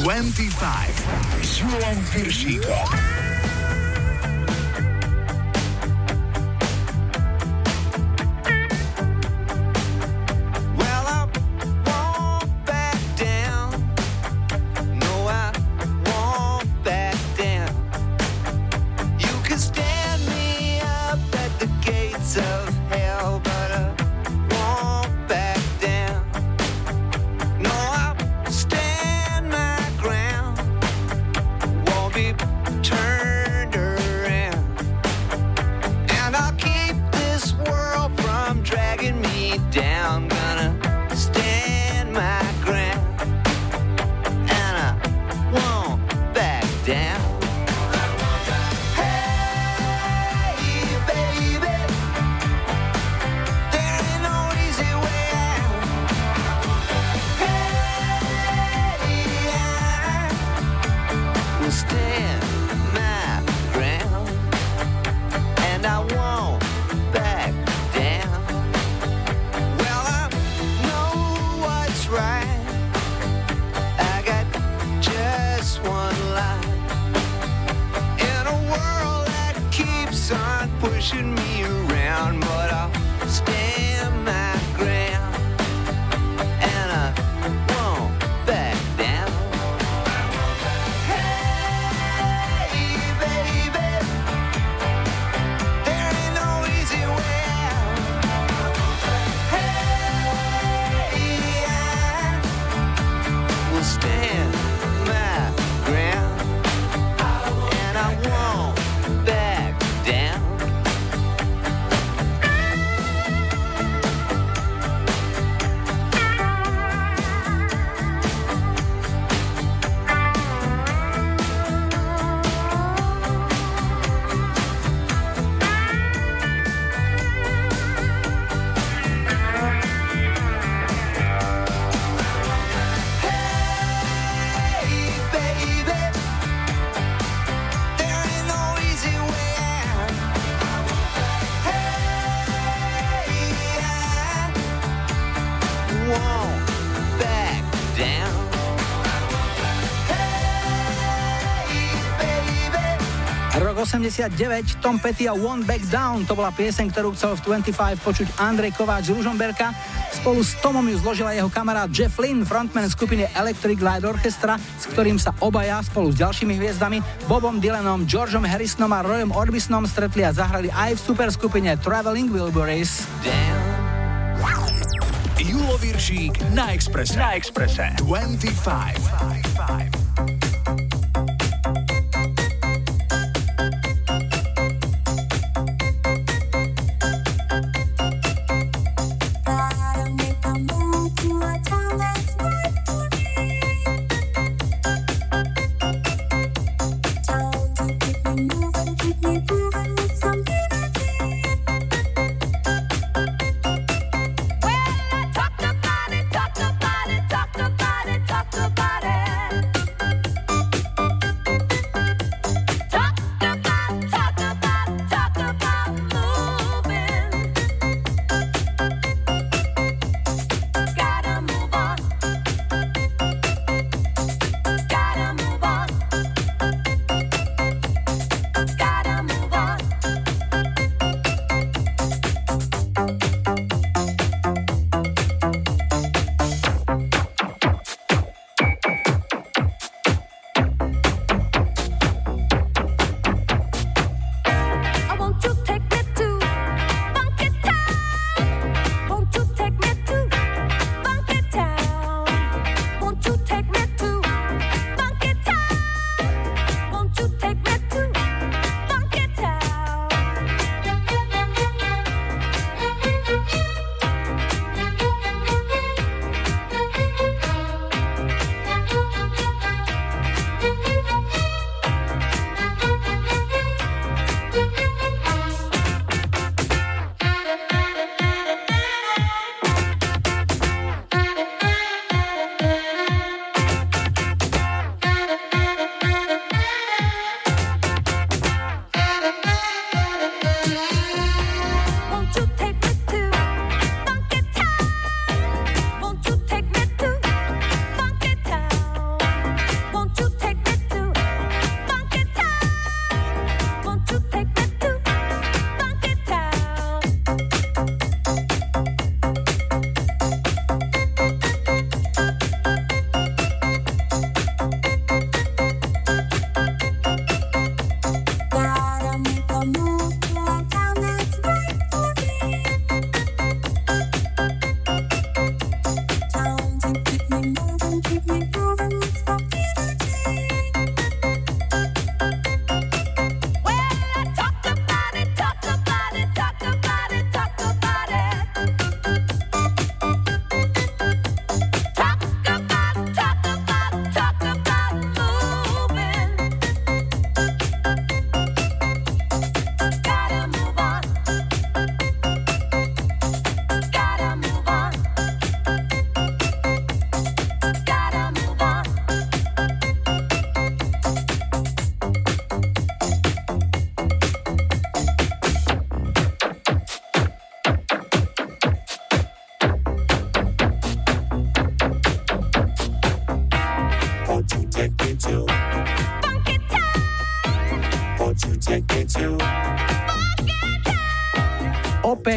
25 s Júlom Piršíkom. 89, Tom Petty a One Back Down, to bola pieseň, ktorú chcel v 25 počuť Andrej Kováč z Ružomberka. Spolu s Tomom ju zložila jeho kamarát Jeff Lynn, frontman skupiny Electric Light Orchestra, s ktorým sa obaja spolu s ďalšími hviezdami Bobom Dylanom, Georgeom Harrisonom a Royom Orbisonom stretli a zahrali aj v superskupine Traveling Wilburys. Julo Viršík na Exprese. Na Exprese. 25.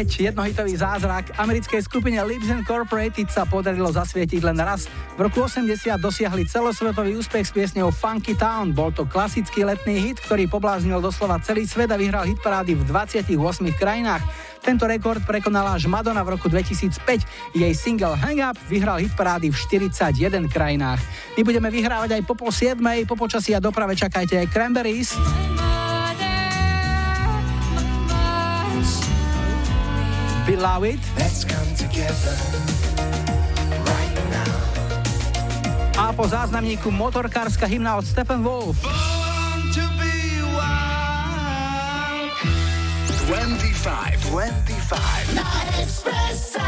jednohitový zázrak. Americkej skupine Lips Incorporated sa podarilo zasvietiť len raz. V roku 80 dosiahli celosvetový úspech s piesňou Funky Town. Bol to klasický letný hit, ktorý pobláznil doslova celý svet a vyhral hitparády v 28 krajinách. Tento rekord prekonala až Madonna v roku 2005. Jej single Hang Up vyhral hitparády v 41 krajinách. My budeme vyhrávať aj po pol 7. Po počasí a doprave čakajte aj Cranberries. Below It. Let's come together right now. A po záznamníku motorkárska hymna od Steppenwolf. 25, 25. Na Expresse.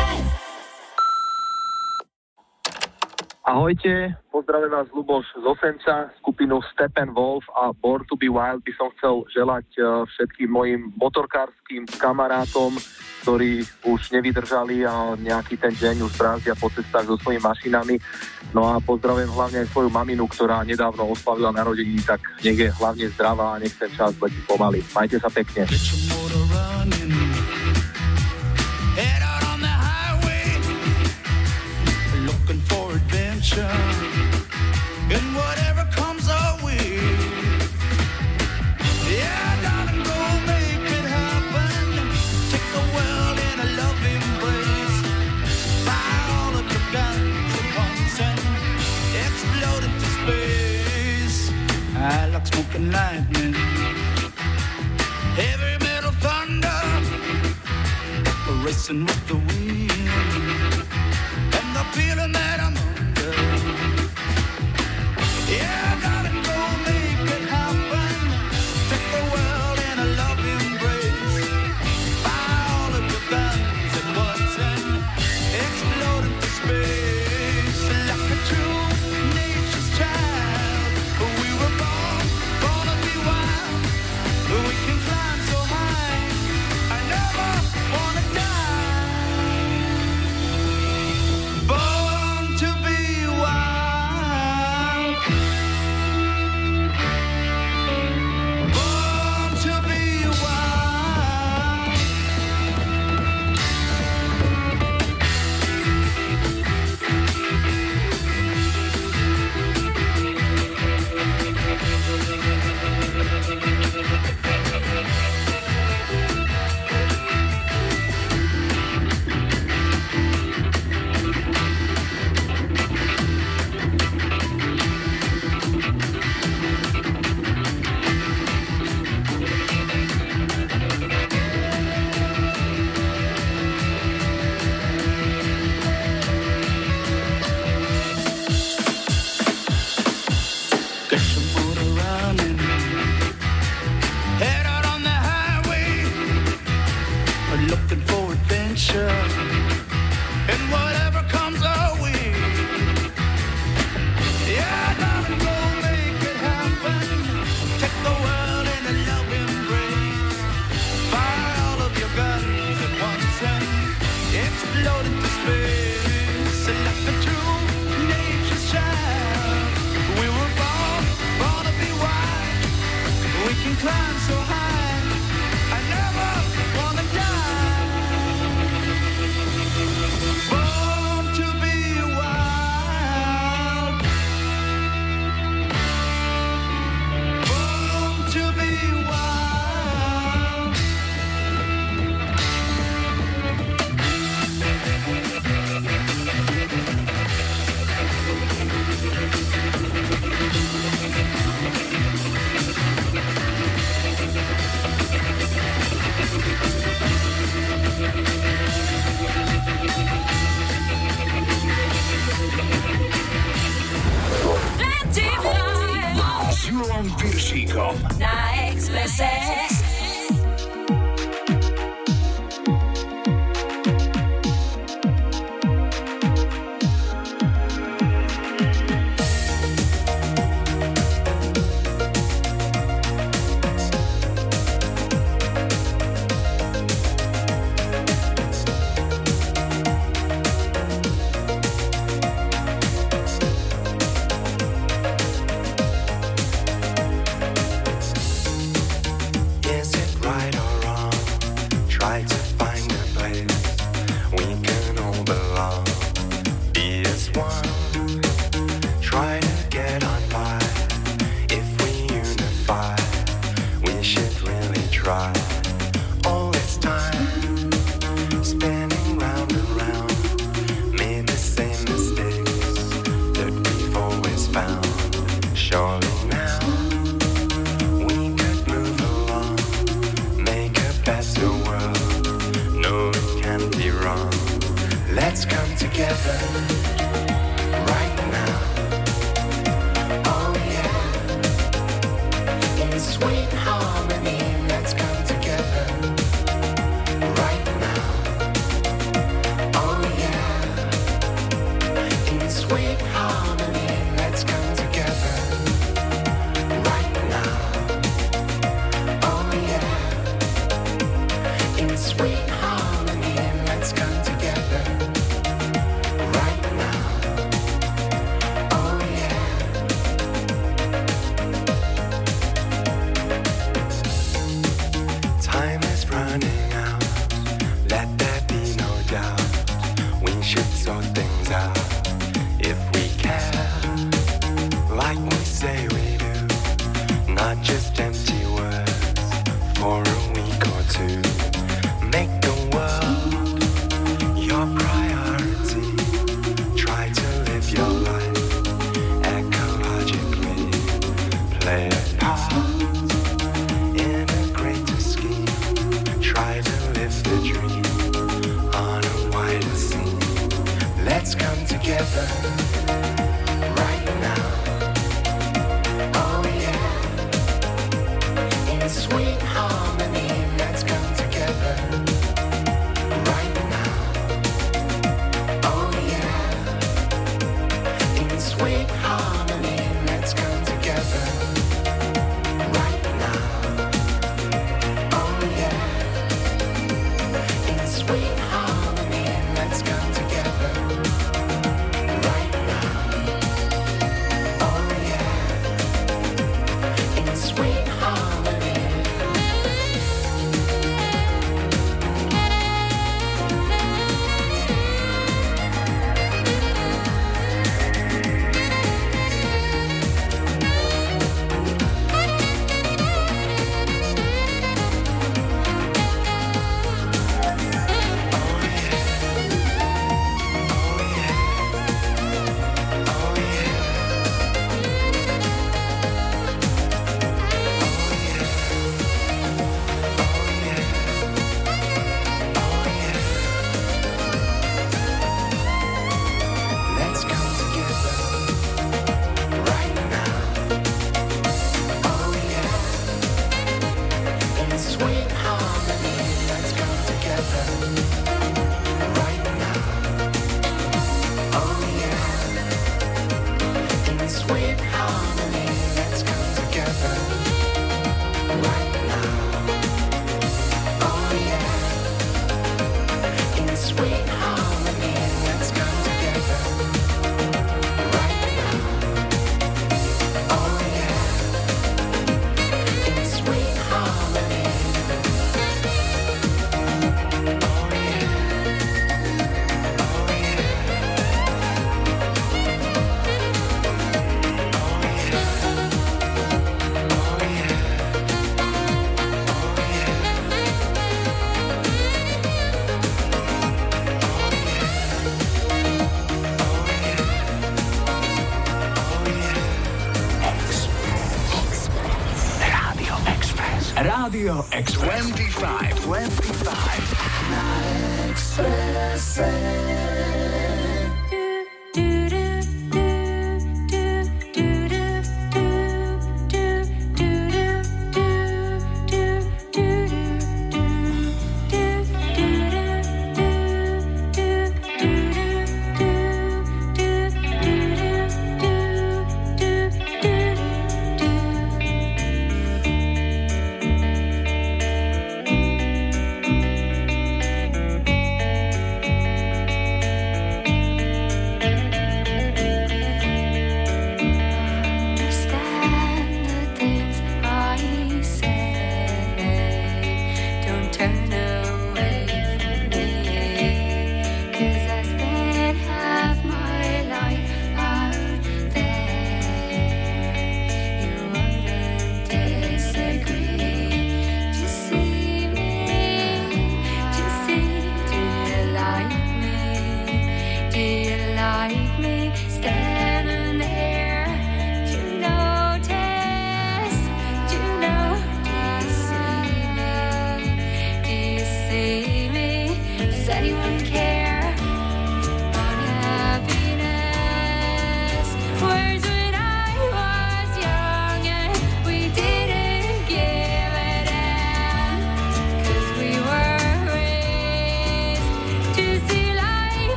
Ahojte, pozdravujem vás Luboš z Osenca, skupinu Steppenwolf a Born to be Wild by som chcel želať eh, všetkým mojim motorkárským kamarátom, ktorí už nevydržali a nejaký ten deň už brázdia po cestách so svojimi mašinami. No a pozdravujem hlavne aj svoju maminu, ktorá nedávno oslavila narodeniny, tak nech je hlavne zdravá a nech ten čas letí pomaly. Majte sa pekne. Head attention. In whatever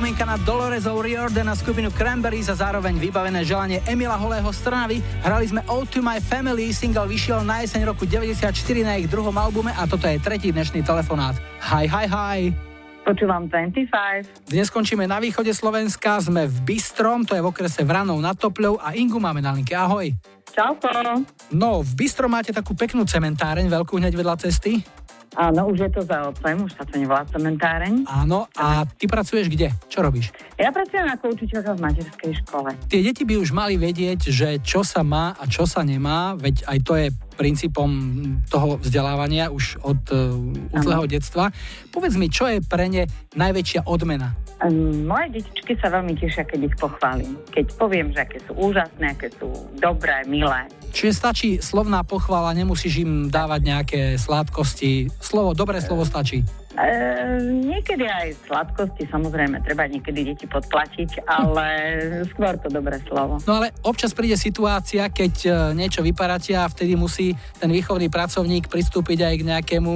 Spomienka na Dolorezov Riordan na skupinu Cranberries a zároveň vybavené želanie Emila Holého Strnavy. Hrali sme O to My Family, single vyšiel na jeseň roku 94 na ich druhom albume a toto je tretí dnešný telefonát. Hi, hi, hi. Počúvam 25. Dnes skončíme na východe Slovenska, sme v Bystrom, to je v okrese Vranov nad Topľou a Ingu máme na linke. Ahoj. Čauko. No, v Bystrom máte takú peknú cementáreň, veľkú hneď vedľa cesty. Áno, už je to za otcem, už sa to nevolá cementáreň. Áno, a ty pracuješ kde? Čo robíš? Ja pracujem ako učiteľka v materskej škole. Tie deti by už mali vedieť, že čo sa má a čo sa nemá, veď aj to je princípom toho vzdelávania už od e, uh, útleho detstva. Povedz mi, čo je pre ne najväčšia odmena? Um, moje detičky sa veľmi tešia, keď ich pochválim. Keď poviem, že aké sú úžasné, aké sú dobré, milé Čiže stačí slovná pochvala, nemusíš im dávať nejaké sladkosti. Slovo, dobré slovo stačí. E, niekedy aj sladkosti, samozrejme, treba niekedy deti podplatiť, ale skôr to dobré slovo. No ale občas príde situácia, keď e, niečo vyparáte a vtedy musí ten výchovný pracovník pristúpiť aj k nejakému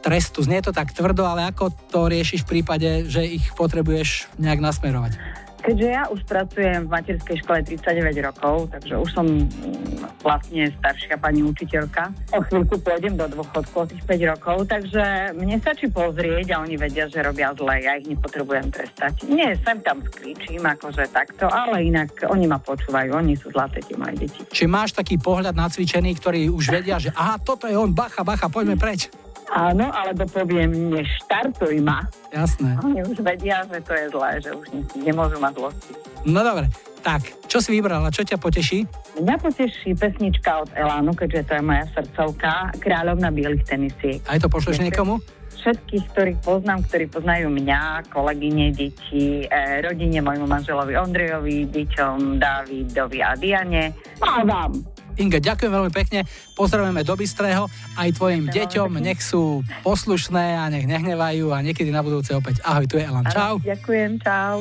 trestu. Znie to tak tvrdo, ale ako to riešiš v prípade, že ich potrebuješ nejak nasmerovať? Keďže ja už pracujem v materskej škole 39 rokov, takže už som mm, vlastne staršia pani učiteľka. O chvíľku pôjdem do dôchodku o tých 5 rokov, takže mne stačí pozrieť a oni vedia, že robia zle, ja ich nepotrebujem trestať. Nie, sem tam skríčim, akože takto, ale inak oni ma počúvajú, oni sú zlaté tie moje deti. Či máš taký pohľad nacvičený, ktorí už vedia, že aha, toto je on, bacha, bacha, poďme preč. Áno, alebo poviem, neštartuj ma. Jasné. Oni už vedia, že to je zlé, že už nemôžu mať zlosti. No dobre, tak, čo si vybrala, čo ťa poteší? Mňa poteší pesnička od Elánu, keďže to je moja srdcovka, Kráľovna bielých tenisiek. Aj to pošleš niekomu? Všetkých, ktorých poznám, ktorí poznajú mňa, kolegyne, deti, e, rodine, môjmu manželovi Ondrejovi, deťom, Davidovi a Diane. A vám. Inge, ďakujem veľmi pekne, pozdravujeme do Bystrého, aj tvojim Ďakujem deťom, pekne. nech sú poslušné a nech nehnevajú a niekedy na budúce opäť. Ahoj, tu je Elan, čau. Áno, Ďakujem, čau.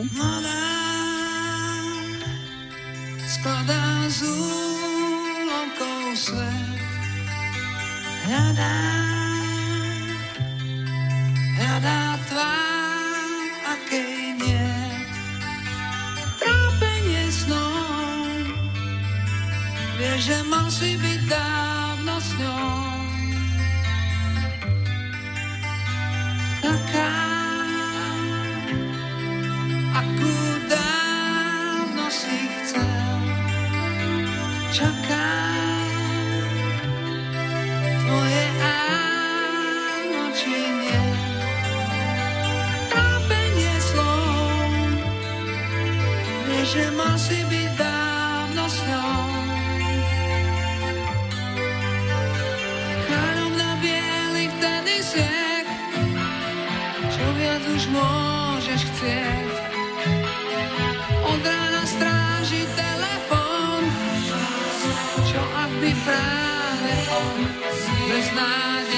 skladá z svet. Hľadá, hľadá tvár, akej vie, že si byť dávno s ňou. Taká, akú dávno si chcel. Čaká tvoje áno či slov, vie, že byť tenisiek, čo viac už môžeš chcieť. Od rána stráži telefón, čo ak by práve on bez nádej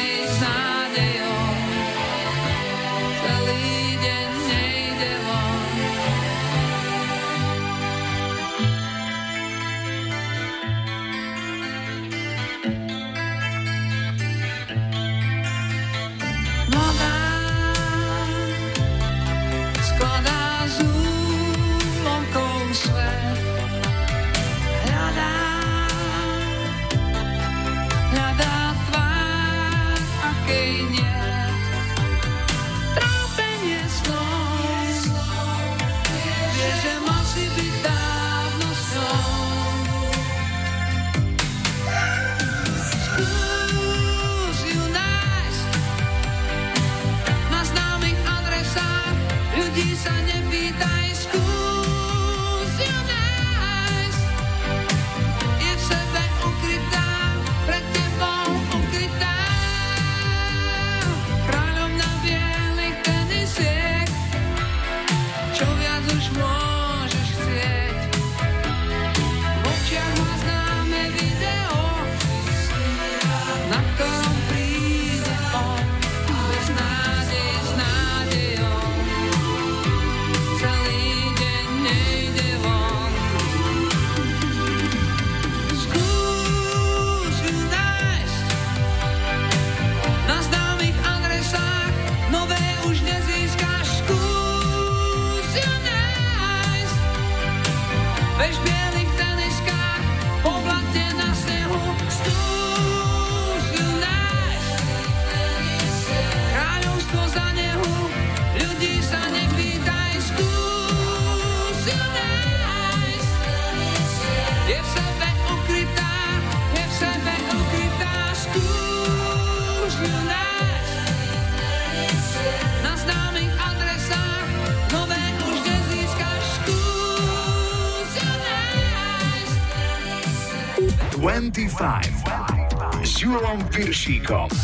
Julom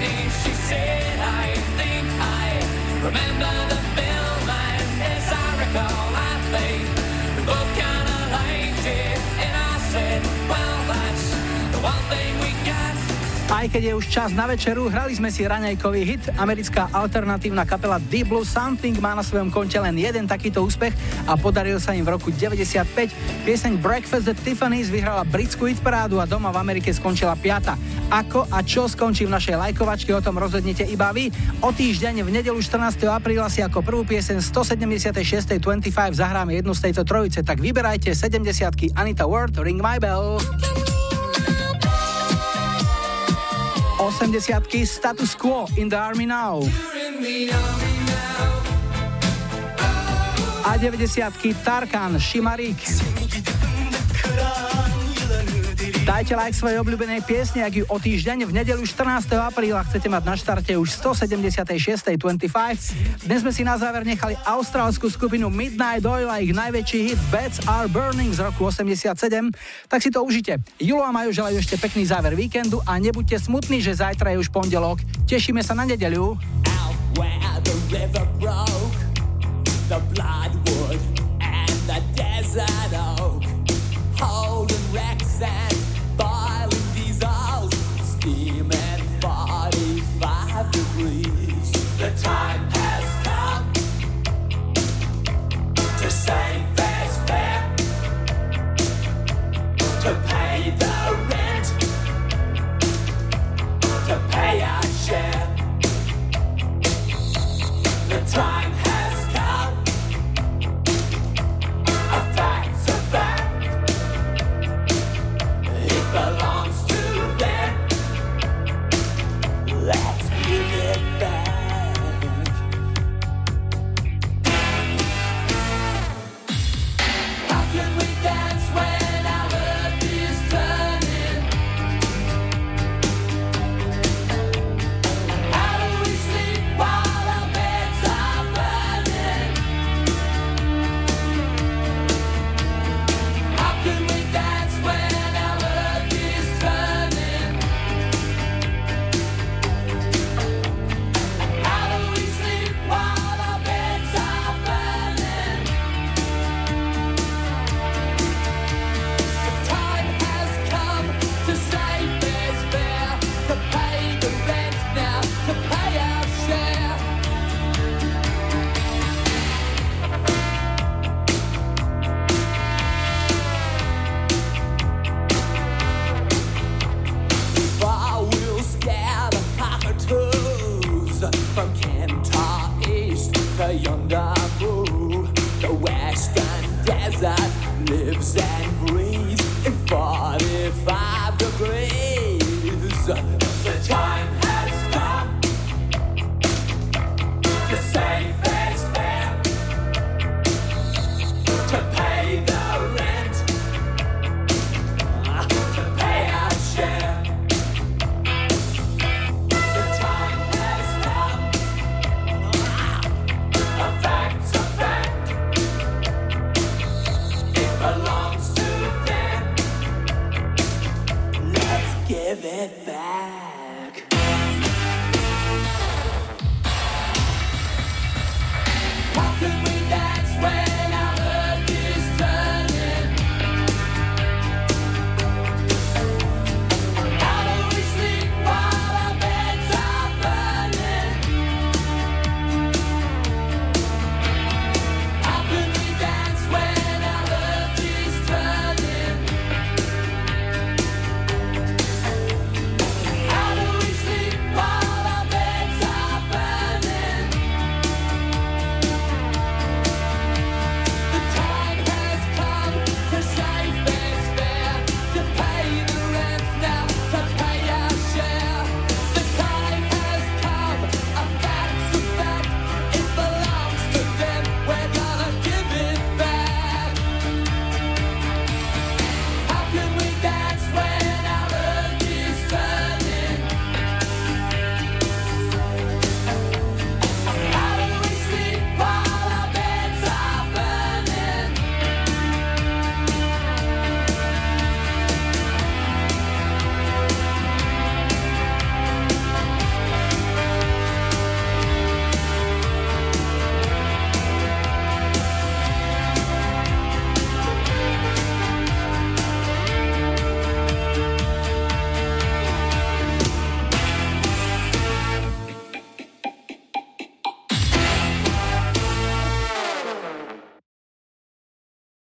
She said, I think I remember the film, and as I recall, I think Aj keď je už čas na večeru, hrali sme si raňajkový hit. Americká alternatívna kapela Deep Blue Something má na svojom konte len jeden takýto úspech a podaril sa im v roku 95. Pieseň Breakfast at Tiffany's vyhrala britskú hitparádu a doma v Amerike skončila piata. Ako a čo skončí v našej lajkovačke, o tom rozhodnete iba vy. O týždeň v nedelu 14. apríla si ako prvú pieseň 176. 25 zahráme jednu z tejto trojice, tak vyberajte 70 Anita Ward, Ring My Bell. 80 Status Quo in the Army Now. A 90 Tarkan Šimarík. Dajte like svojej obľúbenej piesne, ak ju o týždeň v nedelu 14. apríla chcete mať na štarte už 176. 25. Dnes sme si na záver nechali austrálskú skupinu Midnight Oil a ich najväčší hit Beds Are Burning z roku 87. Tak si to užite. Julo a Majo želajú ešte pekný záver víkendu a nebuďte smutní, že zajtra je už pondelok. Tešíme sa na nedeľu. the bloodwood and the desert. The